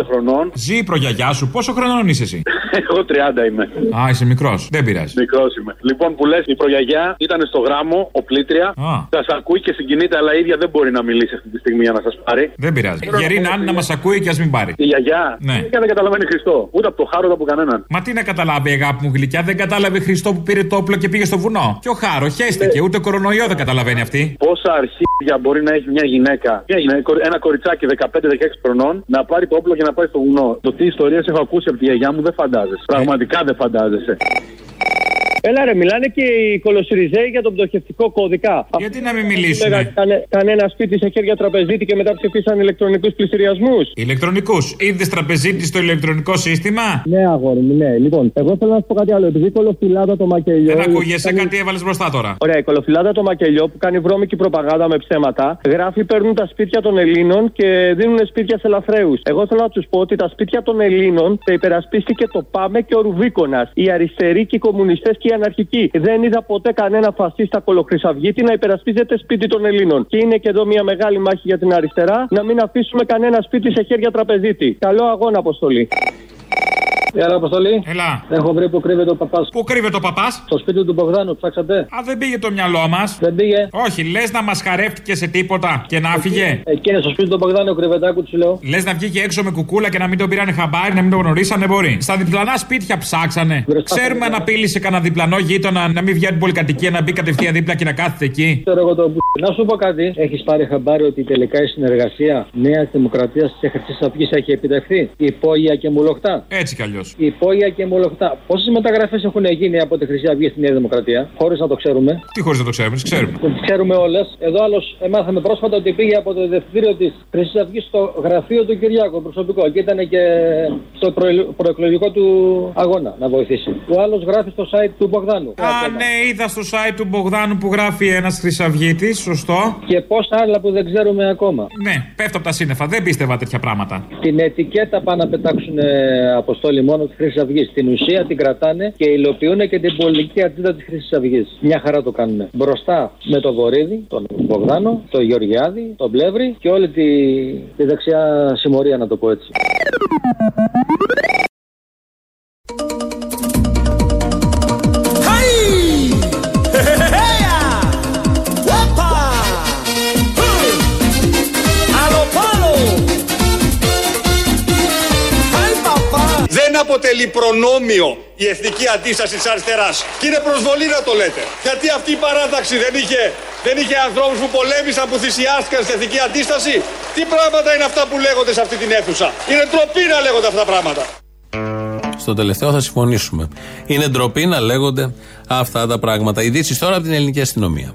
95 χρονών. Ζει η προγιαγιά σου, πόσο χρονών είσαι εσύ; Εγώ 30 είμαι. Α, είσαι μικρός. Δεν πειράζει. Μικρός είμαι. Λοιπόν, που λες, η προγιαγιά ήταν στο γράμμο, ο πλήτρια. Σας ακούει και συγκινείται, αλλά η ίδια δεν μπορεί να μιλήσει αυτή τη στιγμή για να σας πάρει. Δεν πειράζει. Γερή να είναι να μας ακούει και ας μην πάρει. Η γιαγιά Ναι. δεν καταλαβαίνει Χριστό. Ούτε από το χάρο ούτε από κανέναν. Μα τι να καταλάβει, αγάπη μου γλυκιά, δεν κατάλαβε Χριστό που πήρε το όπλο και πήγε στο βουνό. Ποιο χάρο, χέστηκε, ούτε κορονοϊό δεν καταλαβαίνει αυτή; Πόσα αρχίδια μπορεί να έχει μια γυναίκα, μια γυναίκα ένα κοριτσάκι 15-16 χρονών, να πάρει το όπλο και να πάει στο βουνό. Το τι ιστορίες έχω ακούσει από τη γιαγιά μου δεν φαντάζεσαι. Πραγματικά δεν φαντάζεσαι. Έλα ρε, μιλάνε και οι κολοσυριζέοι για τον πτωχευτικό κώδικα. Γιατί να μην μιλήσουμε. Λέγανε κανε- κανένα σπίτι σε χέρια τραπεζίτη και μετά ψηφίσαν ηλεκτρονικούς πληστηριασμούς. Ηλεκτρονικούς. Είδες τραπεζίτη στο ηλεκτρονικό σύστημα; Ναι, αγόρι μου, ναι. Λοιπόν, εγώ θέλω να σου πω κάτι άλλο. Επειδή η κολοφυλάδα το μακελιό. Δεν ακούγεσαι, κάνει- κάτι έβαλες μπροστά τώρα. Ωραία, η κολοφυλάδα το μακελιό που κάνει βρώμικη προπαγάνδα με ψέματα, γράφει παίρνουν τα σπίτια των Ελλήνων και δίνουν σπίτια σε ελαφρέου. Εγώ θέλω να τους πω ότι τα σπίτια των Ελλήνων τα υπερασπίστηκε το ΠΑΜΕ και ο Ρουβίκονας. Οι αριστεροί και οι κομμουνιστές και οι αναρχικοί. Δεν είδα ποτέ κανένα φασίστα κολοχρυσαυγίτη να υπερασπίζεται σπίτι των Ελλήνων. Και είναι και εδώ μια μεγάλη μάχη για την αριστερά να μην αφήσουμε κανένα σπίτι σε χέρια τραπεζίτη. Καλό αγώνα, αποστολή. Έλα, Αποστολή. Έλα. Έχω βρει που κρύβεται ο παπάς. Πού κρύβεται ο παπάς; Στο σπίτι του Μπογδάνου, ψάξατε; Α, δεν πήγε το μυαλό μας. Δεν πήγε. Όχι, λες να μας χαρεύτηκε σε τίποτα και να άφηγε. Εκεί είναι στο σπίτι του Μπογδάνου, κρυβετάκου, του λέω. Λες να βγήκε έξω με κουκούλα και να μην τον πήρανε χαμπάρι, να μην τον γνωρίσανε, μπορεί. Στα διπλανά σπίτια ψάξανε. Ξέρουμε αν απείλησε κανένα διπλανό γείτονα να μην βγει από την πολυκατοικία, να μπει κατευθείαν δίπλα και να κάθεται εκεί. Ξέρω εγώ το που- Να σου πω κάτι. Έχεις πάρει χαμπάρι ότι τελικά η συνεργασία Νέας Δημοκρατίας και Χρυσή Αυγή έχει επιτευχθεί; Υπόγεια και Μουλοχτά. Έτσι κι αλλιώς. Υπόγεια και Μουλοχτά. Πόσες μεταγραφές έχουν γίνει από τη Χρυσή Αυγή στη Νέα Δημοκρατία, χωρίς να το ξέρουμε; Τι χωρίς να το ξέρουμε, τις ξέρουμε. Τις ξέρουμε όλες. Εδώ άλλος μάθαμε πρόσφατα ότι πήγε από το διευθύντριο της Χρυσής Αυγής στο γραφείο του Κυριάκου προσωπικό και ήταν και στο προε- προεκλογικό του αγώνα να βοηθήσει. Ο άλλος γράφει στο site του Μπογδάνου. Α, ναι, είδα στο site του Μπογδάνου που γράφει ένας Χρυσαυγήτης, σωστό. Και πόσα άλλα που δεν ξέρουμε ακόμα. Ναι, πέφτω από τα σύννεφα, δεν πίστευα τέτοια πράγματα. Την ετικέτα πάνε να πετάξουν ε, αποστόλη μόνο της Χρυσής Αυγής. Την ουσία την κρατάνε και υλοποιούν και την πολιτική ατζέντα της Χρυσής Αυγής. Μια χαρά το κάνουν. Μπροστά με το Βορύδη, τον Μπογδάνο, τον Γεωργιάδη, τον Πλεύρη και όλη τη, τη δεξιά συμμορία, να το πω έτσι. Αποτελεί προνόμιο η εθνική αντίσταση της αριστεράς. Και είναι προσβολή να το λέτε. Γιατί αυτή η παράταξη δεν είχε, δεν είχε ανθρώπους που πολέμησαν, που θυσιάστηκαν στην εθνική αντίσταση; Τι πράγματα είναι αυτά που λέγονται σε αυτή την αίθουσα; Είναι ντροπή να λέγονται αυτά τα πράγματα. Στο τελευταίο θα συμφωνήσουμε. Είναι ντροπή να λέγονται αυτά τα πράγματα. Ειδήσεις τώρα από την ελληνική αστυνομία.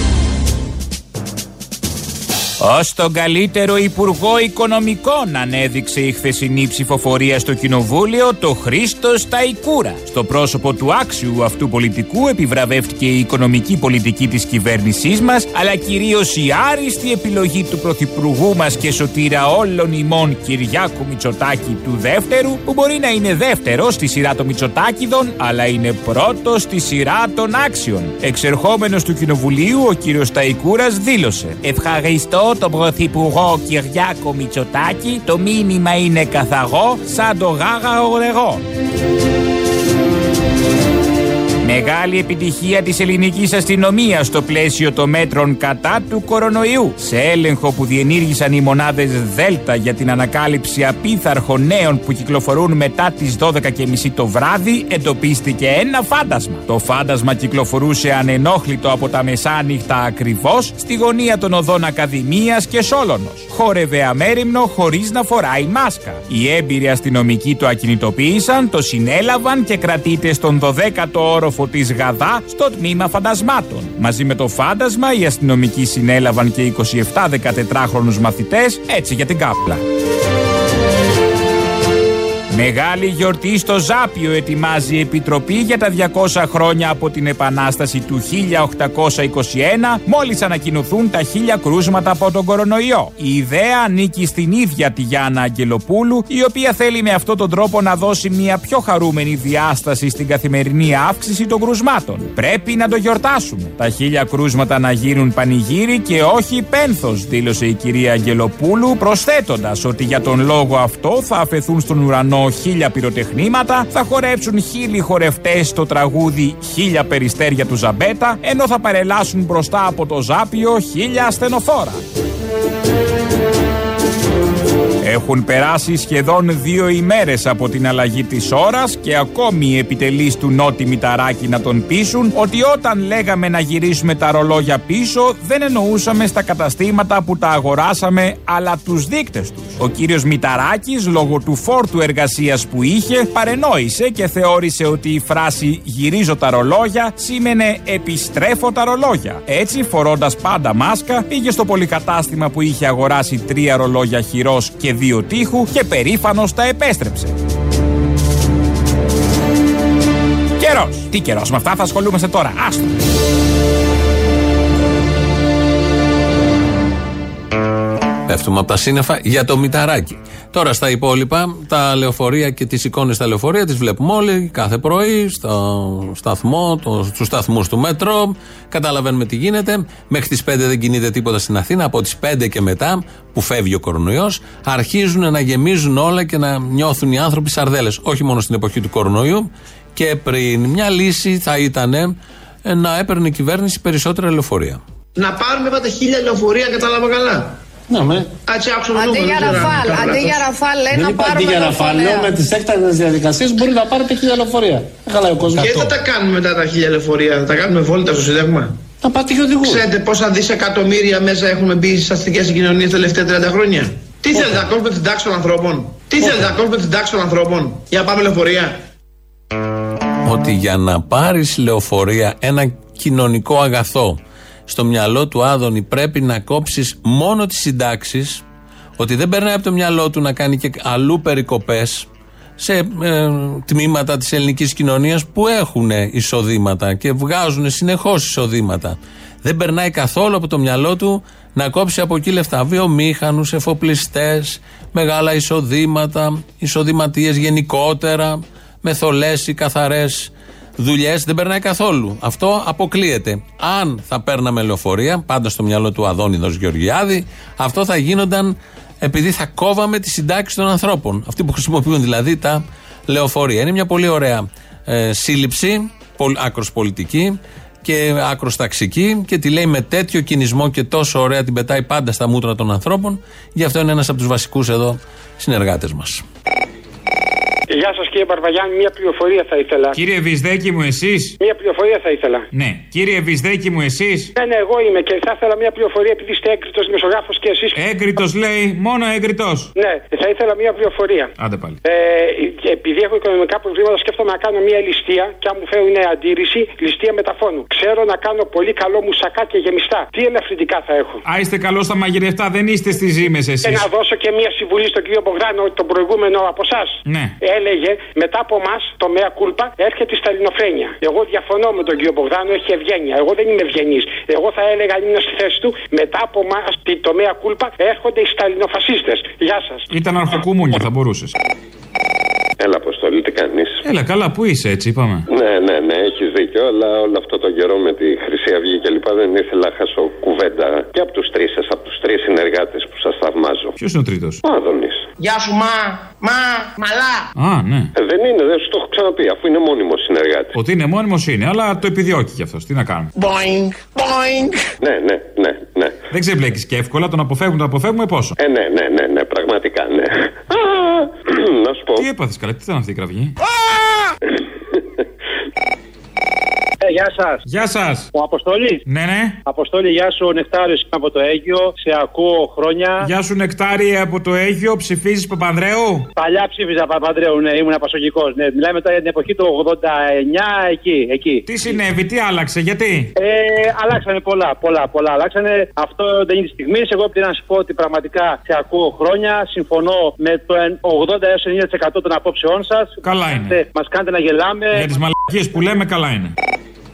Ως τον καλύτερο Υπουργό Οικονομικών ανέδειξε η χθεσινή ψηφοφορία στο Κοινοβούλιο το Χρήστος Σταϊκούρα. Στο πρόσωπο του άξιου αυτού πολιτικού επιβραβεύτηκε η οικονομική πολιτική της κυβέρνησής μας, αλλά κυρίως η άριστη επιλογή του Πρωθυπουργού μας και σωτήρα όλων ημών Κυριάκου Μητσοτάκη του δεύτερου, που μπορεί να είναι δεύτερος στη σειρά των Μητσοτάκηδων, αλλά είναι πρώτος στη σειρά των άξιων. Εξερχόμενος του Κοινοβουλίου, ο κύριος Σταϊκούρας δήλωσε «Ευχαριστώ τον Πρωθυπουργό Κυριάκο Μητσοτάκη, το μήνυμα είναι καθαρό σαν το γάγαρο νερό». Μεγάλη επιτυχία της ελληνικής αστυνομίας στο πλαίσιο των μέτρων κατά του κορονοϊού. Σε έλεγχο που διενήργησαν οι μονάδες Δέλτα για την ανακάλυψη απίθαρχων νέων που κυκλοφορούν μετά τις 12.30 το βράδυ εντοπίστηκε ένα φάντασμα. Το φάντασμα κυκλοφορούσε ανενόχλητο από τα μεσάνυχτα ακριβώς στη γωνία των οδών Ακαδημίας και Σόλωνος. Χόρευε αμέριμνο χωρίς να φοράει μάσκα. Οι έμπειροι αστυνομικοί το ακινητοποίησαν, το συνέλαβαν και κρατείται στον 12ο όροφο της Γαδά στο τμήμα φαντασμάτων. Μαζί με το φάντασμα οι αστυνομικοί συνέλαβαν και 27 14χρονους μαθητές έτσι για την κάπλα. Μεγάλη γιορτή στο Ζάπιο ετοιμάζει η Επιτροπή για τα 200 χρόνια από την Επανάσταση του 1821, μόλις ανακοινωθούν τα χίλια κρούσματα από τον κορονοϊό. Η ιδέα ανήκει στην ίδια τη Γιάννα Αγγελοπούλου, η οποία θέλει με αυτόν τον τρόπο να δώσει μια πιο χαρούμενη διάσταση στην καθημερινή αύξηση των κρουσμάτων. Πρέπει να το γιορτάσουμε. Τα χίλια κρούσματα να γίνουν πανηγύρι και όχι πένθος, δήλωσε η κυρία Αγγελοπούλου, προσθέτοντας ότι για τον λόγο αυτό θα αφαιθούν στον ουρανό χίλια πυροτεχνήματα, θα χορέψουν χίλιοι χορευτές στο τραγούδι Χίλια περιστέρια του Ζαμπέτα, ενώ θα παρελάσουν μπροστά από το Ζάπιο χίλια ασθενοφόρα. Έχουν περάσει σχεδόν δύο ημέρες από την αλλαγή της ώρας και ακόμη οι επιτελείς του Νότι Μηταράκη να τον πείσουν ότι όταν λέγαμε να γυρίσουμε τα ρολόγια πίσω δεν εννοούσαμε στα καταστήματα που τα αγοράσαμε αλλά τους δείκτες τους. Ο κύριος Μηταράκης λόγω του φόρτου εργασίας που είχε παρενόησε και θεώρησε ότι η φράση «γυρίζω τα ρολόγια» σήμαινε «επιστρέφω τα ρολόγια». Έτσι φορώντας πάντα μάσκα πήγε στο πολυκατάστημα που είχε αγοράσει τρία ρολόγια χειρός και δύο τείχου και περήφανος τα επέστρεψε. Καιρός. Τι καιρός, με αυτά θα ασχολούμαστε τώρα. Άστο. Πέφτουμε από τα σύννεφα για το μηταράκι. Τώρα στα υπόλοιπα, τα λεωφορεία και τις εικόνες στα λεωφορεία τις βλέπουμε όλοι κάθε πρωί στο σταθμό, το, στους σταθμούς του μέτρο. Καταλαβαίνουμε τι γίνεται. Μέχρι τις 5 δεν κινείται τίποτα στην Αθήνα. Από τις 5 και μετά, που φεύγει ο κορονοϊός, αρχίζουν να γεμίζουν όλα και να νιώθουν οι άνθρωποι σαρδέλες. Όχι μόνο στην εποχή του κορονοϊού και πριν. Μια λύση θα ήταν ε, να έπαιρνε η κυβέρνηση περισσότερα λεωφορεία. Να πάρουμε πάντα χίλια λεωφορεία, κατάλαβα καλά. Ναι, με. Έτσι άκουσα το Αντί νούμερο, για δεν ξέρω αν Ραφάλ, κάνω αντί λάθος. για Ραφάλ, λέει Δεν να είπα πάρουμε αντί για Ραφάλ, λεωφορεία. λέω με τις έκτακτε διαδικασίες μπορεί να πάρετε χίλια λεωφορεία. Δεν χαλάει ο κόσμος. Και θα τα κάνουμε μετά τα χίλια λεωφορεία, θα τα κάνουμε βόλτα στο Σύνταγμα. Να πάτε και οδηγούς. Ξέρετε πόσα δισεκατομμύρια μέσα έχουμε μπει στις αστικές συγκοινωνίες τα τελευταία 30 χρόνια; Τι θέλετε να κόψουμε την τάξη των ανθρώπων; Τι θέλετε να κόψουμε την τάξη των ανθρώπων; Για να πάμε λεωφορεία. ότι για να πάρεις λεωφορεία ένα κοινωνικό αγαθό στο μυαλό του Άδωνη πρέπει να κόψεις μόνο τις συντάξεις, ότι δεν περνάει από το μυαλό του να κάνει και αλλού περικοπές σε ε, τμήματα της ελληνικής κοινωνίας που έχουν εισοδήματα και βγάζουν συνεχώς εισοδήματα. Δεν περνάει καθόλου από το μυαλό του να κόψει από εκεί λεφτά. Βιομήχανους, εφοπλιστές, μεγάλα εισοδήματα, εισοδηματίες γενικότερα, με θολέ ή καθαρές δουλειές. Δεν περνάει καθόλου. Αυτό αποκλείεται. Αν θα παίρναμε λεωφορεία, πάντα στο μυαλό του Αδόνιδος Γεωργιάδη, αυτό θα γίνονταν επειδή θα κόβαμε τη συντάξη των ανθρώπων. Αυτοί που χρησιμοποιούν δηλαδή τα λεωφορεία. Είναι μια πολύ ωραία ε, σύλληψη, άκρος πολιτική και άκρος ταξική και τη λέει με τέτοιο κινησμό και τόσο ωραία την πετάει πάντα στα μούτρα των ανθρώπων. Γι' αυτό είναι ένας από τους βασικούς εδώ συνεργάτες μας. Γεια σας κύριε Μπαρβαγιάννη, μια πληροφορία θα ήθελα. Κύριε Βυσδέκη μου, εσείς; Μια πληροφορία θα ήθελα. Ναι. Κύριε Βυσδέκη μου, εσείς; Ναι, ναι, εγώ είμαι και θα ήθελα μια πληροφορία επειδή είστε έγκριτος δημοσιογράφος και εσεί. Έγκριτος λέει, μόνο έγκριτος. Ναι, θα ήθελα μια πληροφορία. Άντε πάλι. Ε, και επειδή έχω οικονομικά προβλήματα, σκέφτομαι να κάνω μια ληστεία και αν μου φέρουν αντίρρηση, ληστεία μεταφώνου. Ξέρω να κάνω πολύ καλό μουσακά και γεμιστά. Τι ελαφρυντικά θα έχω; Α, είστε καλό στα μαγειρευτά, δεν είστε στις ζήμε εσείς. Και να δώσω και μια συμβουλή στον κύριο Μπογδάνο, τον προηγούμενο από εσάς. Ναι. Έλεγε μετά από εμά το μέα κούλπα έρχεται η σταλινοφρένεια. Εγώ διαφωνώ με τον κύριο Μπογδάνο, έχει ευγένεια. Εγώ δεν είμαι ευγενής. Εγώ θα έλεγα αν ήμουν στη θέση του, μετά από εμά το μέα κούλπα έρχονται οι σταλινοφασίστες. Γεια σας. Ήταν αρχοκουμούνια, θα μπορούσες. Έλα, Αποστολή, τι κάνεις; Έλα, καλά, πού είσαι έτσι, είπαμε. Ναι, ναι, ναι, έχεις δίκιο, αλλά όλο αυτό το καιρό με τη Χρυσή Αυγή και λοιπά δεν ήθελα να χάσω κουβέντα και από τους τρεις σας, από τους τρεις συνεργάτες που σας θαυμάζω. Ποιος είναι ο τρίτος; Ο Άδωνης. Γεια σου, μα, μα, μαλά. Α, ναι. Ε, δεν είναι, δεν σου το έχω ξαναπεί, αφού είναι μόνιμος συνεργάτης. Ότι είναι μόνιμος είναι, αλλά το επιδιώκει κι αυτός. Τι να κάνουμε. Boing, boing. Ναι, ναι, ναι, ναι. Δεν ξεμπλέκεις και εύκολα, τον αποφεύγουμε, τον αποφεύγουμε πόσο; Ε, ναι, ναι, ναι, ναι, πραγματικά, ναι. Α, να σου πω. Τι έπαθες καλά, τι ήταν αυτή η κραυγή; Ε, γεια σας. Γεια σας. Ο Αποστόλης. Ναι, ναι. Αποστόλη, γεια σου, Νεκτάριο από το Αίγιο. Σε ακούω χρόνια. Γεια σου, Νεκτάρι από το Αίγιο, ψηφίζεις Παπανδρέου; Παλιά ψήφιζα Παπαντρέου, ναι, ήμουν απασογικό. Ναι, μιλάμε τώρα για την εποχή του 89, εκεί, εκεί. Τι συνέβη, τι άλλαξε, γιατί; Ε, αλλάξανε πολλά, πολλά, πολλά. Αλλάξανε. Αυτό δεν είναι τη στιγμή. Εγώ πρέπει να σου πω ότι πραγματικά σε ακούω χρόνια. Συμφωνώ με το 80 έως 90% των απόψεών σας. Καλά είναι. Μας κάνετε να γελάμε. Για τις μαλακίες που λέμε, καλά είναι.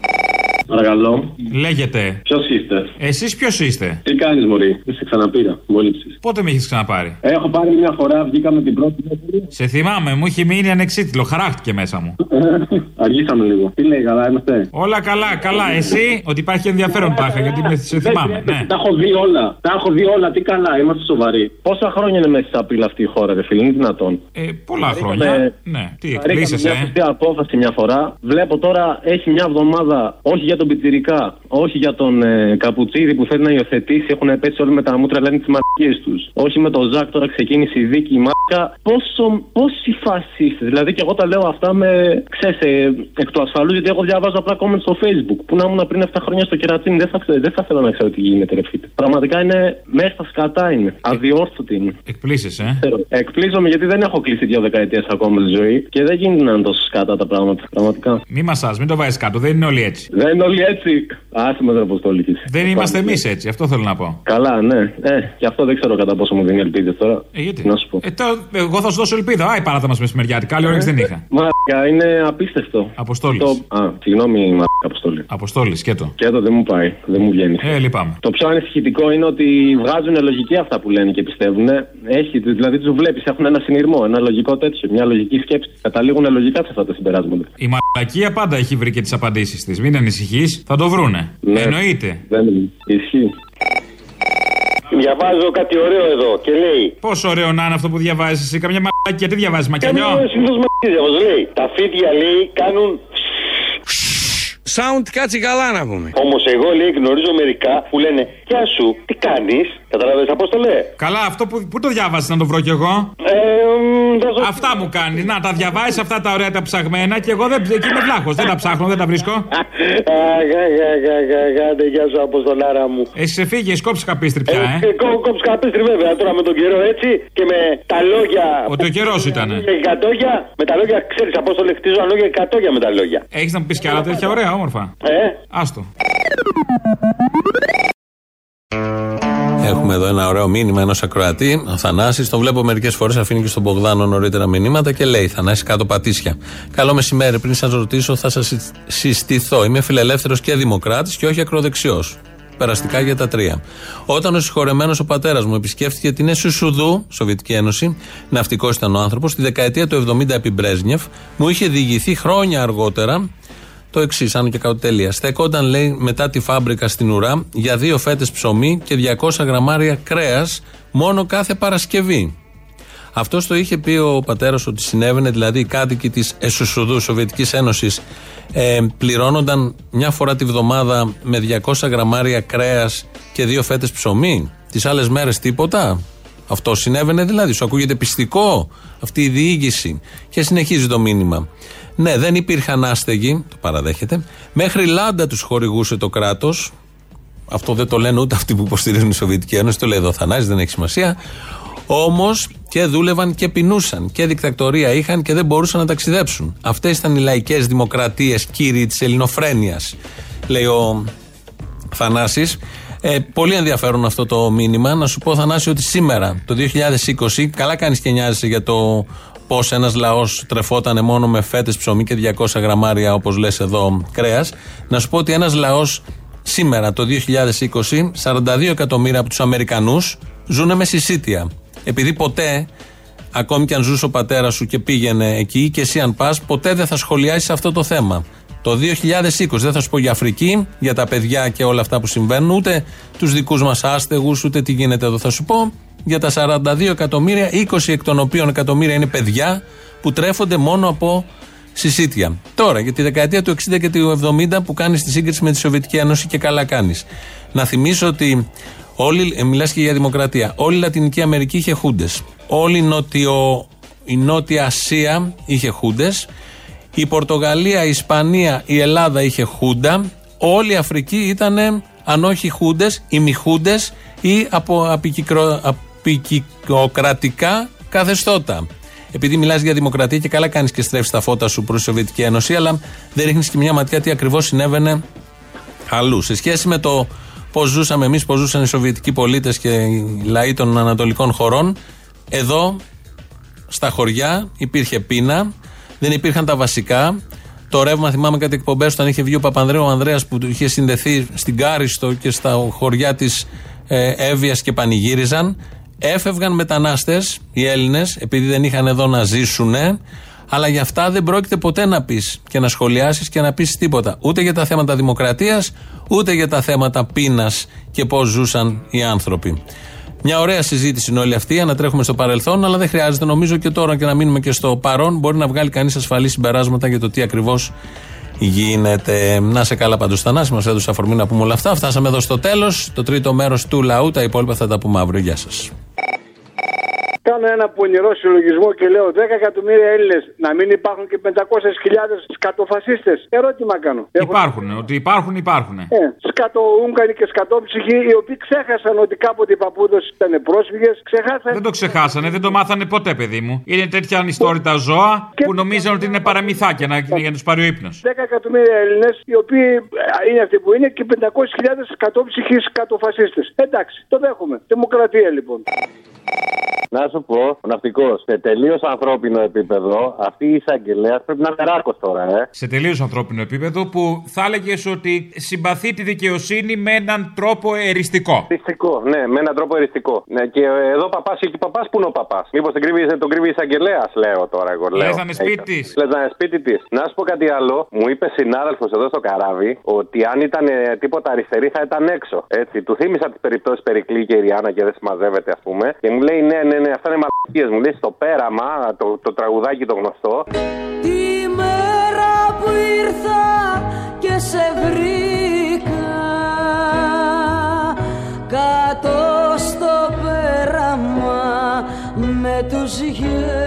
you Παρακαλώ. Λέγεται. Ποιος είστε; Εσείς ποιος είστε; Τι κάνεις, Μωρή; Δεν σε ξαναπήρα. Μου έλειψε. Πότε με έχεις ξαναπάρει; Έχω πάρει μια φορά, βγήκαμε την πρώτη. Σε θυμάμαι, μου είχε μείνει ανεξίτηλο, χαράχτηκε μέσα μου. Αργήσαμε λίγο. Τι λέει, καλά είμαστε; Όλα καλά, καλά. Εσύ, ότι υπάρχει ενδιαφέρον τάχα, γιατί με σε θυμάμαι. Ναι. Τα έχω δει όλα. Τα έχω δει όλα. Τι καλά, είμαστε σοβαροί. Πόσα χρόνια είναι μέσα στα πύλα αυτή η χώρα, ρε φίλε, είναι δυνατόν; Ε, πολλά χρόνια. Ναι, τι εκπλήσεσαι, Μια ε. σωστή απόφαση μια φορά. Βλέπω τώρα έχει μια εβδομάδα, όχι για τον Πιτσυρικά, όχι για τον ε, Καπουτσίδη που θέλει να υιοθετήσει, έχουν πέσει όλοι με τα μούτρα, λένε τις μαρκίε τους. Όχι με τον Ζακ, τώρα ξεκίνησε η δίκη, η μάρκα. Πόσο, πόσοι φασίστε, δηλαδή και εγώ τα λέω αυτά με, ξέρεις, ε, εκ του ασφαλού, γιατί εγώ διαβάζω απλά comment στο facebook. Που να ήμουν πριν 7 χρόνια στο κερατσίνι, δεν θα, ξέρω- δεν θα θέλω να ξέρω τι γίνεται, ρε φίλε. Πραγματικά είναι μέσα στα σκατά είναι. Αδιόρθωτη είναι. Εκπλήσεσαι, ε. Εκπλήσωμαι γιατί δεν έχω κλείσει δύο δεκαετίες ακόμα τη ζωή και δεν γίνεται να είναι τόσο σκατά τα πράγματα. Πραγματικά. Μη μασάς, μην το βάζεις κάτω, δεν είναι όλοι έτσι. Δεν είναι όλοι έτσι. Άσχημα δεν αποστόλη της. Δεν είμαστε εμείς έτσι, αυτό θέλω να πω. Καλά, ναι. Ε, και αυτό δεν ξέρω κατά πόσο μου δίνει ελπίδες τώρα. Ε, γιατί; Να σου πω. Ε, τώρα, εγώ θα σου δώσω ελπίδα. Α, η παράτα μας μεσημεριάτικα. Άλλη όρεξη δεν είχα. Μαλάκα, είναι απίστευτο. Αποστόλης. Το... Α, συγγνώμη, μαλάκα, αποστόλη. Αποστόλης, σκέτο. Και εδώ δεν μου πάει, δεν μου βγαίνει. Ε, λυπάμαι. Το πιο ανησυχητικό είναι ότι βγάζουν λογική αυτά που λένε και πιστεύουν. Έχει, δηλαδή τους βλέπεις, έχουν ένα συνειρμό, ένα λογικό τέτοιο, μια λογική σκέψη. Καταλήγουν λογικά σε αυτά τα συμπεράσματα. Η μαλακία πάντα έχει βρει και τις απαντήσεις της. Μην ανησυχείς, θα το βρούνε. Ναι. Εννοείται. Δεν ισχύει. Διαβάζω κάτι ωραίο εδώ και λέει. Πόσο ωραίο να είναι αυτό που διαβάζεις εσύ. Καμιά μαλακία, τι διαβάζεις, μακελιό; Καμία συνήθω μαλακία διαβάζω. Λέει. Τα φίδια λέει κάνουν. Sound κάτσει καλά να πούμε. Όμως εγώ λέει γνωρίζω μερικά που λένε Γεια σου, τι κάνεις; Κατάλαβε πώ το λέει. Καλά, αυτό που, πού το διάβασες να το βρω κι εγώ; Ε, μ, θα σου- Αυτά μου κάνει. Να, τα διαβάζει αυτά τα ωραία τα ψαγμένα και εγώ δεν, εκεί είμαι βλάχος. Δεν τα ψάχνω, δεν τα βρίσκω. Αγαγαγαγαγαγα, Γεια σου, Αποστολάρα μου. Εσύ σε φύγε, κόψει καπίστρι πια, ε. Ε, κό- κόψει καπίστρι βέβαια τώρα με τον καιρό έτσι και με τα λόγια. Ότι ο καιρός ήταν. Και εκατόγια, με τα λόγια, ξέρεις από όσο χτίζω λόγια εκατόγια με τα λόγια. Έχεις να μου πεις κι άλλα τέτοια ωραία, όμορφα. Ε, Άστο. Έχουμε εδώ ένα ωραίο μήνυμα ενός ακροατή, ο Θανάση. Τον βλέπω μερικές φορές, αφήνει και στον Μπογδάνο νωρίτερα μηνύματα και λέει: Θανάση κάτω πατήσια. Καλό μεσημέρι. Πριν σας ρωτήσω, θα σας συστηθώ. Είμαι φιλελεύθερος και δημοκράτης και όχι ακροδεξιός. Περαστικά για τα τρία. Όταν ο συγχωρεμένος ο πατέρας μου επισκέφτηκε την Εσουσουδού, Σοβιετική Ένωση, ναυτικός ήταν ο άνθρωπος, τη δεκαετία του 70 επί Μπρέσνιεφ, μου είχε διηγηθεί χρόνια αργότερα το εξής, αν και κάτω τέλεια. Στεκόταν, λέει, μετά τη φάμπρικα στην ουρά για δύο φέτες ψωμί και 200 γραμμάρια κρέας μόνο κάθε Παρασκευή. Αυτός το είχε πει ο πατέρας ότι συνέβαινε, δηλαδή οι κάτοικοι της Εσουσουδού Σοβιετικής Ένωσης ε, πληρώνονταν μια φορά τη βδομάδα με 200 γραμμάρια κρέας και δύο φέτες ψωμί. Τις άλλες μέρες τίποτα. Αυτό συνέβαινε δηλαδή. Σου ακούγεται πιστικό αυτή η διήγηση. Και συνεχίζει το μήνυμα. Ναι, δεν υπήρχαν άστεγοι, το παραδέχεται. Μέχρι λάντα τους χορηγούσε το κράτος. Αυτό δεν το λένε ούτε αυτοί που υποστηρίζουν τη Σοβιετική Ένωση, το λέει εδώ ο Θανάσης, δεν έχει σημασία. Όμως και δούλευαν και πεινούσαν και δικτακτορία είχαν και δεν μπορούσαν να ταξιδέψουν. Αυτές ήταν οι λαϊκές δημοκρατίες, κύριοι της ελληνοφρένειας, λέει ο Θανάσης. Ε, πολύ ενδιαφέρον αυτό το μήνυμα. Να σου πω, Θανάση, ότι σήμερα, το 2020, καλά κάνεις και νοιάζεσαι για το πώς ένας λαός τρεφόταν μόνο με φέτες ψωμί και 200 γραμμάρια, όπως λες εδώ, κρέας. Να σου πω ότι ένας λαός σήμερα, το 2020, 42 εκατομμύρια από τους Αμερικανούς ζουν με συσίτια. Επειδή ποτέ, ακόμη και αν ζούσε ο πατέρας σου και πήγαινε εκεί, και εσύ αν πας, ποτέ δεν θα σχολιάσεις αυτό το θέμα. Το 2020 δεν θα σου πω για Αφρική, για τα παιδιά και όλα αυτά που συμβαίνουν, ούτε τους δικούς μας άστεγους, ούτε τι γίνεται εδώ. Θα σου πω για τα 42 εκατομμύρια, 20 εκ των οποίων εκατομμύρια είναι παιδιά που τρέφονται μόνο από συσίτια. Τώρα, για τη δεκαετία του 60 και του 70 που κάνεις τη σύγκριση με τη Σοβιετική Ένωση και καλά κάνεις. Να θυμίσω ότι όλη, ε, μιλάς και για δημοκρατία. Όλη η Λατινική Αμερική είχε χούντες. Όλη η, νοτιο, η Νότια Ασία είχε χούντες. Η Πορτογαλία, η Ισπανία, η Ελλάδα είχε χούντα. Όλη η Αφρική ήταν, αν όχι χούντες, ημιχούντε ή από απικικρο- απικικοκρατικά καθεστώτα. Επειδή μιλάς για δημοκρατία και καλά κάνεις και στρέφεις τα φώτα σου προς τη Σοβιετική Ένωση, αλλά δεν ρίχνεις και μια ματιά τι ακριβώς συνέβαινε αλλού. Σε σχέση με το πώς ζούσαμε εμείς, πώς ζούσαν οι Σοβιετικοί πολίτες και οι λαοί των Ανατολικών χωρών, εδώ στα χωριά υπήρχε πείνα, δεν υπήρχαν τα βασικά. Το ρεύμα, θυμάμαι κάτι εκπομπές όταν είχε βγει ο Παπανδρέου ο Ανδρέας που του είχε συνδεθεί στην Κάριστο και στα χωριά της ε, Εύβοιας και πανηγύριζαν. Έφευγαν μετανάστες, οι Έλληνες, επειδή δεν είχαν εδώ να ζήσουν, αλλά για αυτά δεν πρόκειται ποτέ να πεις και να σχολιάσεις και να πεις τίποτα. Ούτε για τα θέματα δημοκρατίας, ούτε για τα θέματα πείνας και πώς ζούσαν οι άνθρωποι. Μια ωραία συζήτηση είναι όλη αυτή, ανατρέχουμε στο παρελθόν, αλλά δεν χρειάζεται νομίζω και τώρα και να μείνουμε και στο παρόν. Μπορεί να βγάλει κανείς ασφαλή συμπεράσματα για το τι ακριβώς γίνεται. Να σε καλά πάντως, Θανάση, μας έδωσε αφορμή να πούμε όλα αυτά. Φτάσαμε εδώ στο τέλος, το τρίτο μέρος του λαού. Τα υπόλοιπα θα τα πούμε αύριο. Γεια σας. Κάνω ένα πονηρό συλλογισμό και λέω 10 εκατομμύρια Έλληνες να μην υπάρχουν και 500.000 σκατοφασίστες. Ερώτημα κάνω. Υπάρχουν, ότι υπάρχουν, υπάρχουν. Ε, σκατοούγγαροι και σκατόψυχοι οι οποίοι ξέχασαν ότι κάποτε οι παππούδες ήταν πρόσφυγες. Ξεχάσαν. Δεν το ξεχάσανε, δεν το μάθανε ποτέ, παιδί μου. Είναι τέτοια ανιστόρυτα ζώα που νομίζαν ότι είναι παραμυθάκια να, για να τους πάρει ο ύπνος. 10 εκατομμύρια Έλληνες οι οποίοι ε, είναι αυτοί που είναι και 500.000 σκατόψυχοι σκατοφασίστες. Εντάξει, το δέχομαι. Δημοκρατία λοιπόν. Να σου πω, ο ναυτικός, σε τελείως ανθρώπινο επίπεδο, αυτή η εισαγγελέα πρέπει να είναι ράκο τώρα, ε. Σε τελείως ανθρώπινο επίπεδο που θα έλεγες ότι συμπαθεί τη δικαιοσύνη με έναν τρόπο εριστικό. Εριστικό, ναι, με έναν τρόπο εριστικό. Ναι, και εδώ παπάς εκεί παπάς που είναι ο παπάς; Μήπως τον κρύβει, τον κρύβει η εισαγγελέας, λέω τώρα εγώ. Λες να είναι σπίτι της. Λες να είναι σπίτι τη. Να σου πω κάτι άλλο. Μου είπε συνάδελφος εδώ στο καράβι ότι αν ήταν ε, τίποτα αριστερή θα ήταν έξω. Έτσι. Του θύμισα τις περιπτώσεις Περικλή και η Ριάννα και δεν συμμαζεύεται, ας πούμε. Και μου λέει ναι, ναι, ναι, αυτά είναι μαλακίες. Μου λέει στο πέραμα, το, το τραγουδάκι το γνωστό. Τη μέρα που ήρθα και σε βρήκα κάτω στο πέραμα με τους γέρους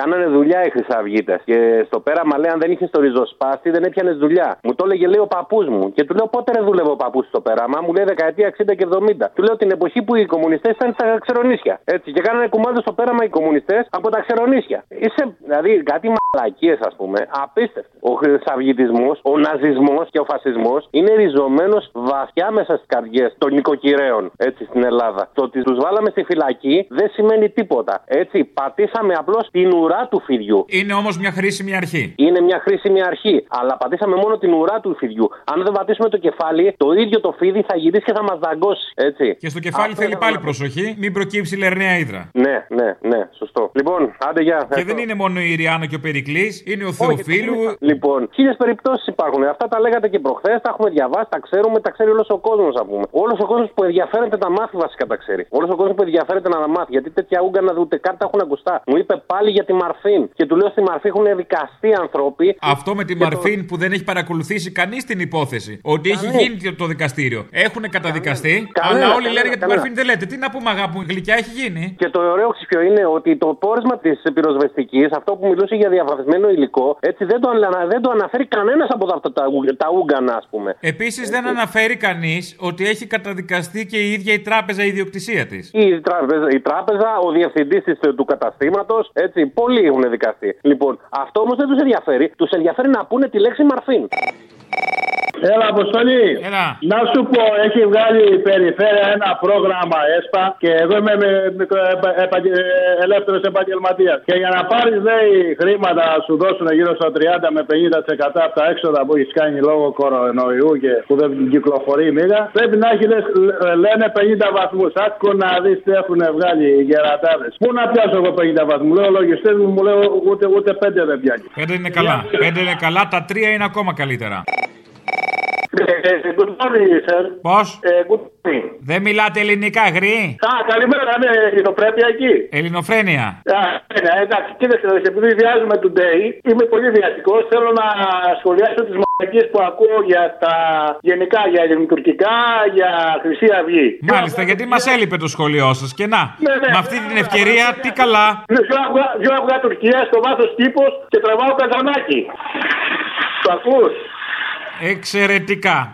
Κάνανε δουλειά οι Χρυσαυγίτες. Και στο πέραμα λέει: Αν δεν είχες το ριζοσπάστη, δεν έπιανες δουλειά. Μου το έλεγε λέει ο παππούς μου. Και του λέω: Πότε ρε δούλευε ο παππούς στο πέραμα. Μου λέει δεκαετία 60 και 70. Του λέω την εποχή που οι κομμουνιστές ήταν στα ξερονίσια. Έτσι. Και κάνανε κουμάντο στο πέραμα οι κομμουνιστές από τα ξερονίσια. Είσαι, δηλαδή, κάτι μαλακίες, ας πούμε, απίστευτο. Ο χρυσαυγητισμός, ο ναζισμός και ο φασισμός είναι ριζωμένος βαθιά μέσα στις καρδιές των νοικοκυρέων έτσι στην Ελλάδα. Το ότι τους βάλαμε στη φυλακή δεν σημαίνει τίποτα. Έτσι, πατήσαμε απλώς την ουρά του φιδιού. Είναι όμως μια χρήσιμη αρχή. Είναι μια χρήσιμη αρχή. Αλλά πατήσαμε μόνο την ουρά του φιδιού. Αν δεν πατήσουμε το κεφάλι, το ίδιο το φίδι θα γυρίσει και θα μας δαγκώσει. Έτσι. Και στο κεφάλι Αυτό θέλει είναι πάλι όλα. προσοχή, μην προκύψει λερναία ύδρα. Ναι, ναι, ναι, σωστό. Λοιπόν, άντε για. Και δεν είναι μόνο η Ριάννα και ο Περικλής, είναι ο Θεοφίλου. Λοιπόν, χίλιες περιπτώσεις υπάρχουν. Αυτά τα λέγατε και προχθές, τα έχουμε διαβάσει, τα ξέρουμε, τα ξέρει όλος ο κόσμος, ας πούμε. Όλος ο κόσμος που ενδιαφέρεται να μάθει βασικά τα ξέρει. Όλος ο κόσμος που ενδιαφέρεται να τα μάθει. Γιατί τέτοια ούγκανα ούτε καν τα έχουν ακουστά. Μου είπε πάλι για τη Μαρφίν. Και του λέω στη Μαρφή έχουν δικαστεί άνθρωποι. Αυτό με τη Μαρφίν που δεν έχει παρακολουθήσει κανείς την υπόθεση. Ότι έχει Κανείς. γίνει το δικαστήριο. Έχουν καταδικαστεί, Κανένα, αλλά όλοι κανένα, λένε για τη κανένα. Μαρφίν δεν λέτε. Τι να πούμε, αγάπη μου, γλυκιά έχει γίνει. Και το ωραίο ξέρεις ποιο είναι ότι το πόρισμα της πυροσβεστικής, αυτό που μιλούσε για διαβαθμισμένο υλικό, έτσι δεν το, ανα- δεν το αναφέρει κανένας από αυτά τα, ου- τα ούγκανα, ας πούμε. Επίσης δεν αναφέρει κανείς ότι έχει καταδικαστεί και η ίδια η τράπεζα η ιδιοκτησία της. Η τράπεζα, η τράπεζα ο διευθυντής του καταστήματος, έτσι, πολλοί έχουν δικαστεί. Λοιπόν, αυτό όμως δεν τους ενδιαφέρει. Τους ενδιαφέρει να πούνε τη λέξη μαρφίν. Έλα, Αποστολή. Έλα. Να σου πω, έχει βγάλει η περιφέρεια ένα πρόγραμμα ΕΣΠΑ και εγώ είμαι ελεύθερος επαγγελματίας. Και για να πάρεις, λέει, χρήματα να σου δώσουν γύρω στα 30 με 50% από τα έξοδα που έχεις κάνει λόγω κορονοϊού και που δεν κυκλοφορεί η μίγα, πρέπει να έχεις, λες, λένε 50 βαθμούς. Άκου να δεις τι έχουν βγάλει οι γερατάδες. Πού να πιάσω εγώ 50 βαθμούς; Λέω λογιστές μου, μου λέω ούτε, ούτε 5 δεν πιάνει. Πέντε είναι καλά. Πέντε είναι καλά, τα τρία είναι ακόμα καλύτερα. Good morning, sir. Πώς; Ε, good morning. Δεν μιλάτε ελληνικά, γρή; Α, καλημέρα, ναι, ελληνοπρέπεια εκεί. Ελληνοφρένεια. Α, ναι, εντάξει, κοίταξε, επειδή βιάζουμε today, είμαι πολύ βιαστικός. Θέλω να σχολιάσω τις μαλακίες που ακούω για τα γενικά, για ελληνοτουρκικά, για Χρυσή Αυγή. Μάλιστα, γιατί μας έλειπε το σχολείο σας. Και να, Ναι, ναι. με αυτή την ευκαιρία, τι καλά. Ναι, Δυο αυγά, δυο αυγά Τουρκία στο βάθος τύπος και τραβάω καζανάκι. Το ακούς; Εξαιρετικά.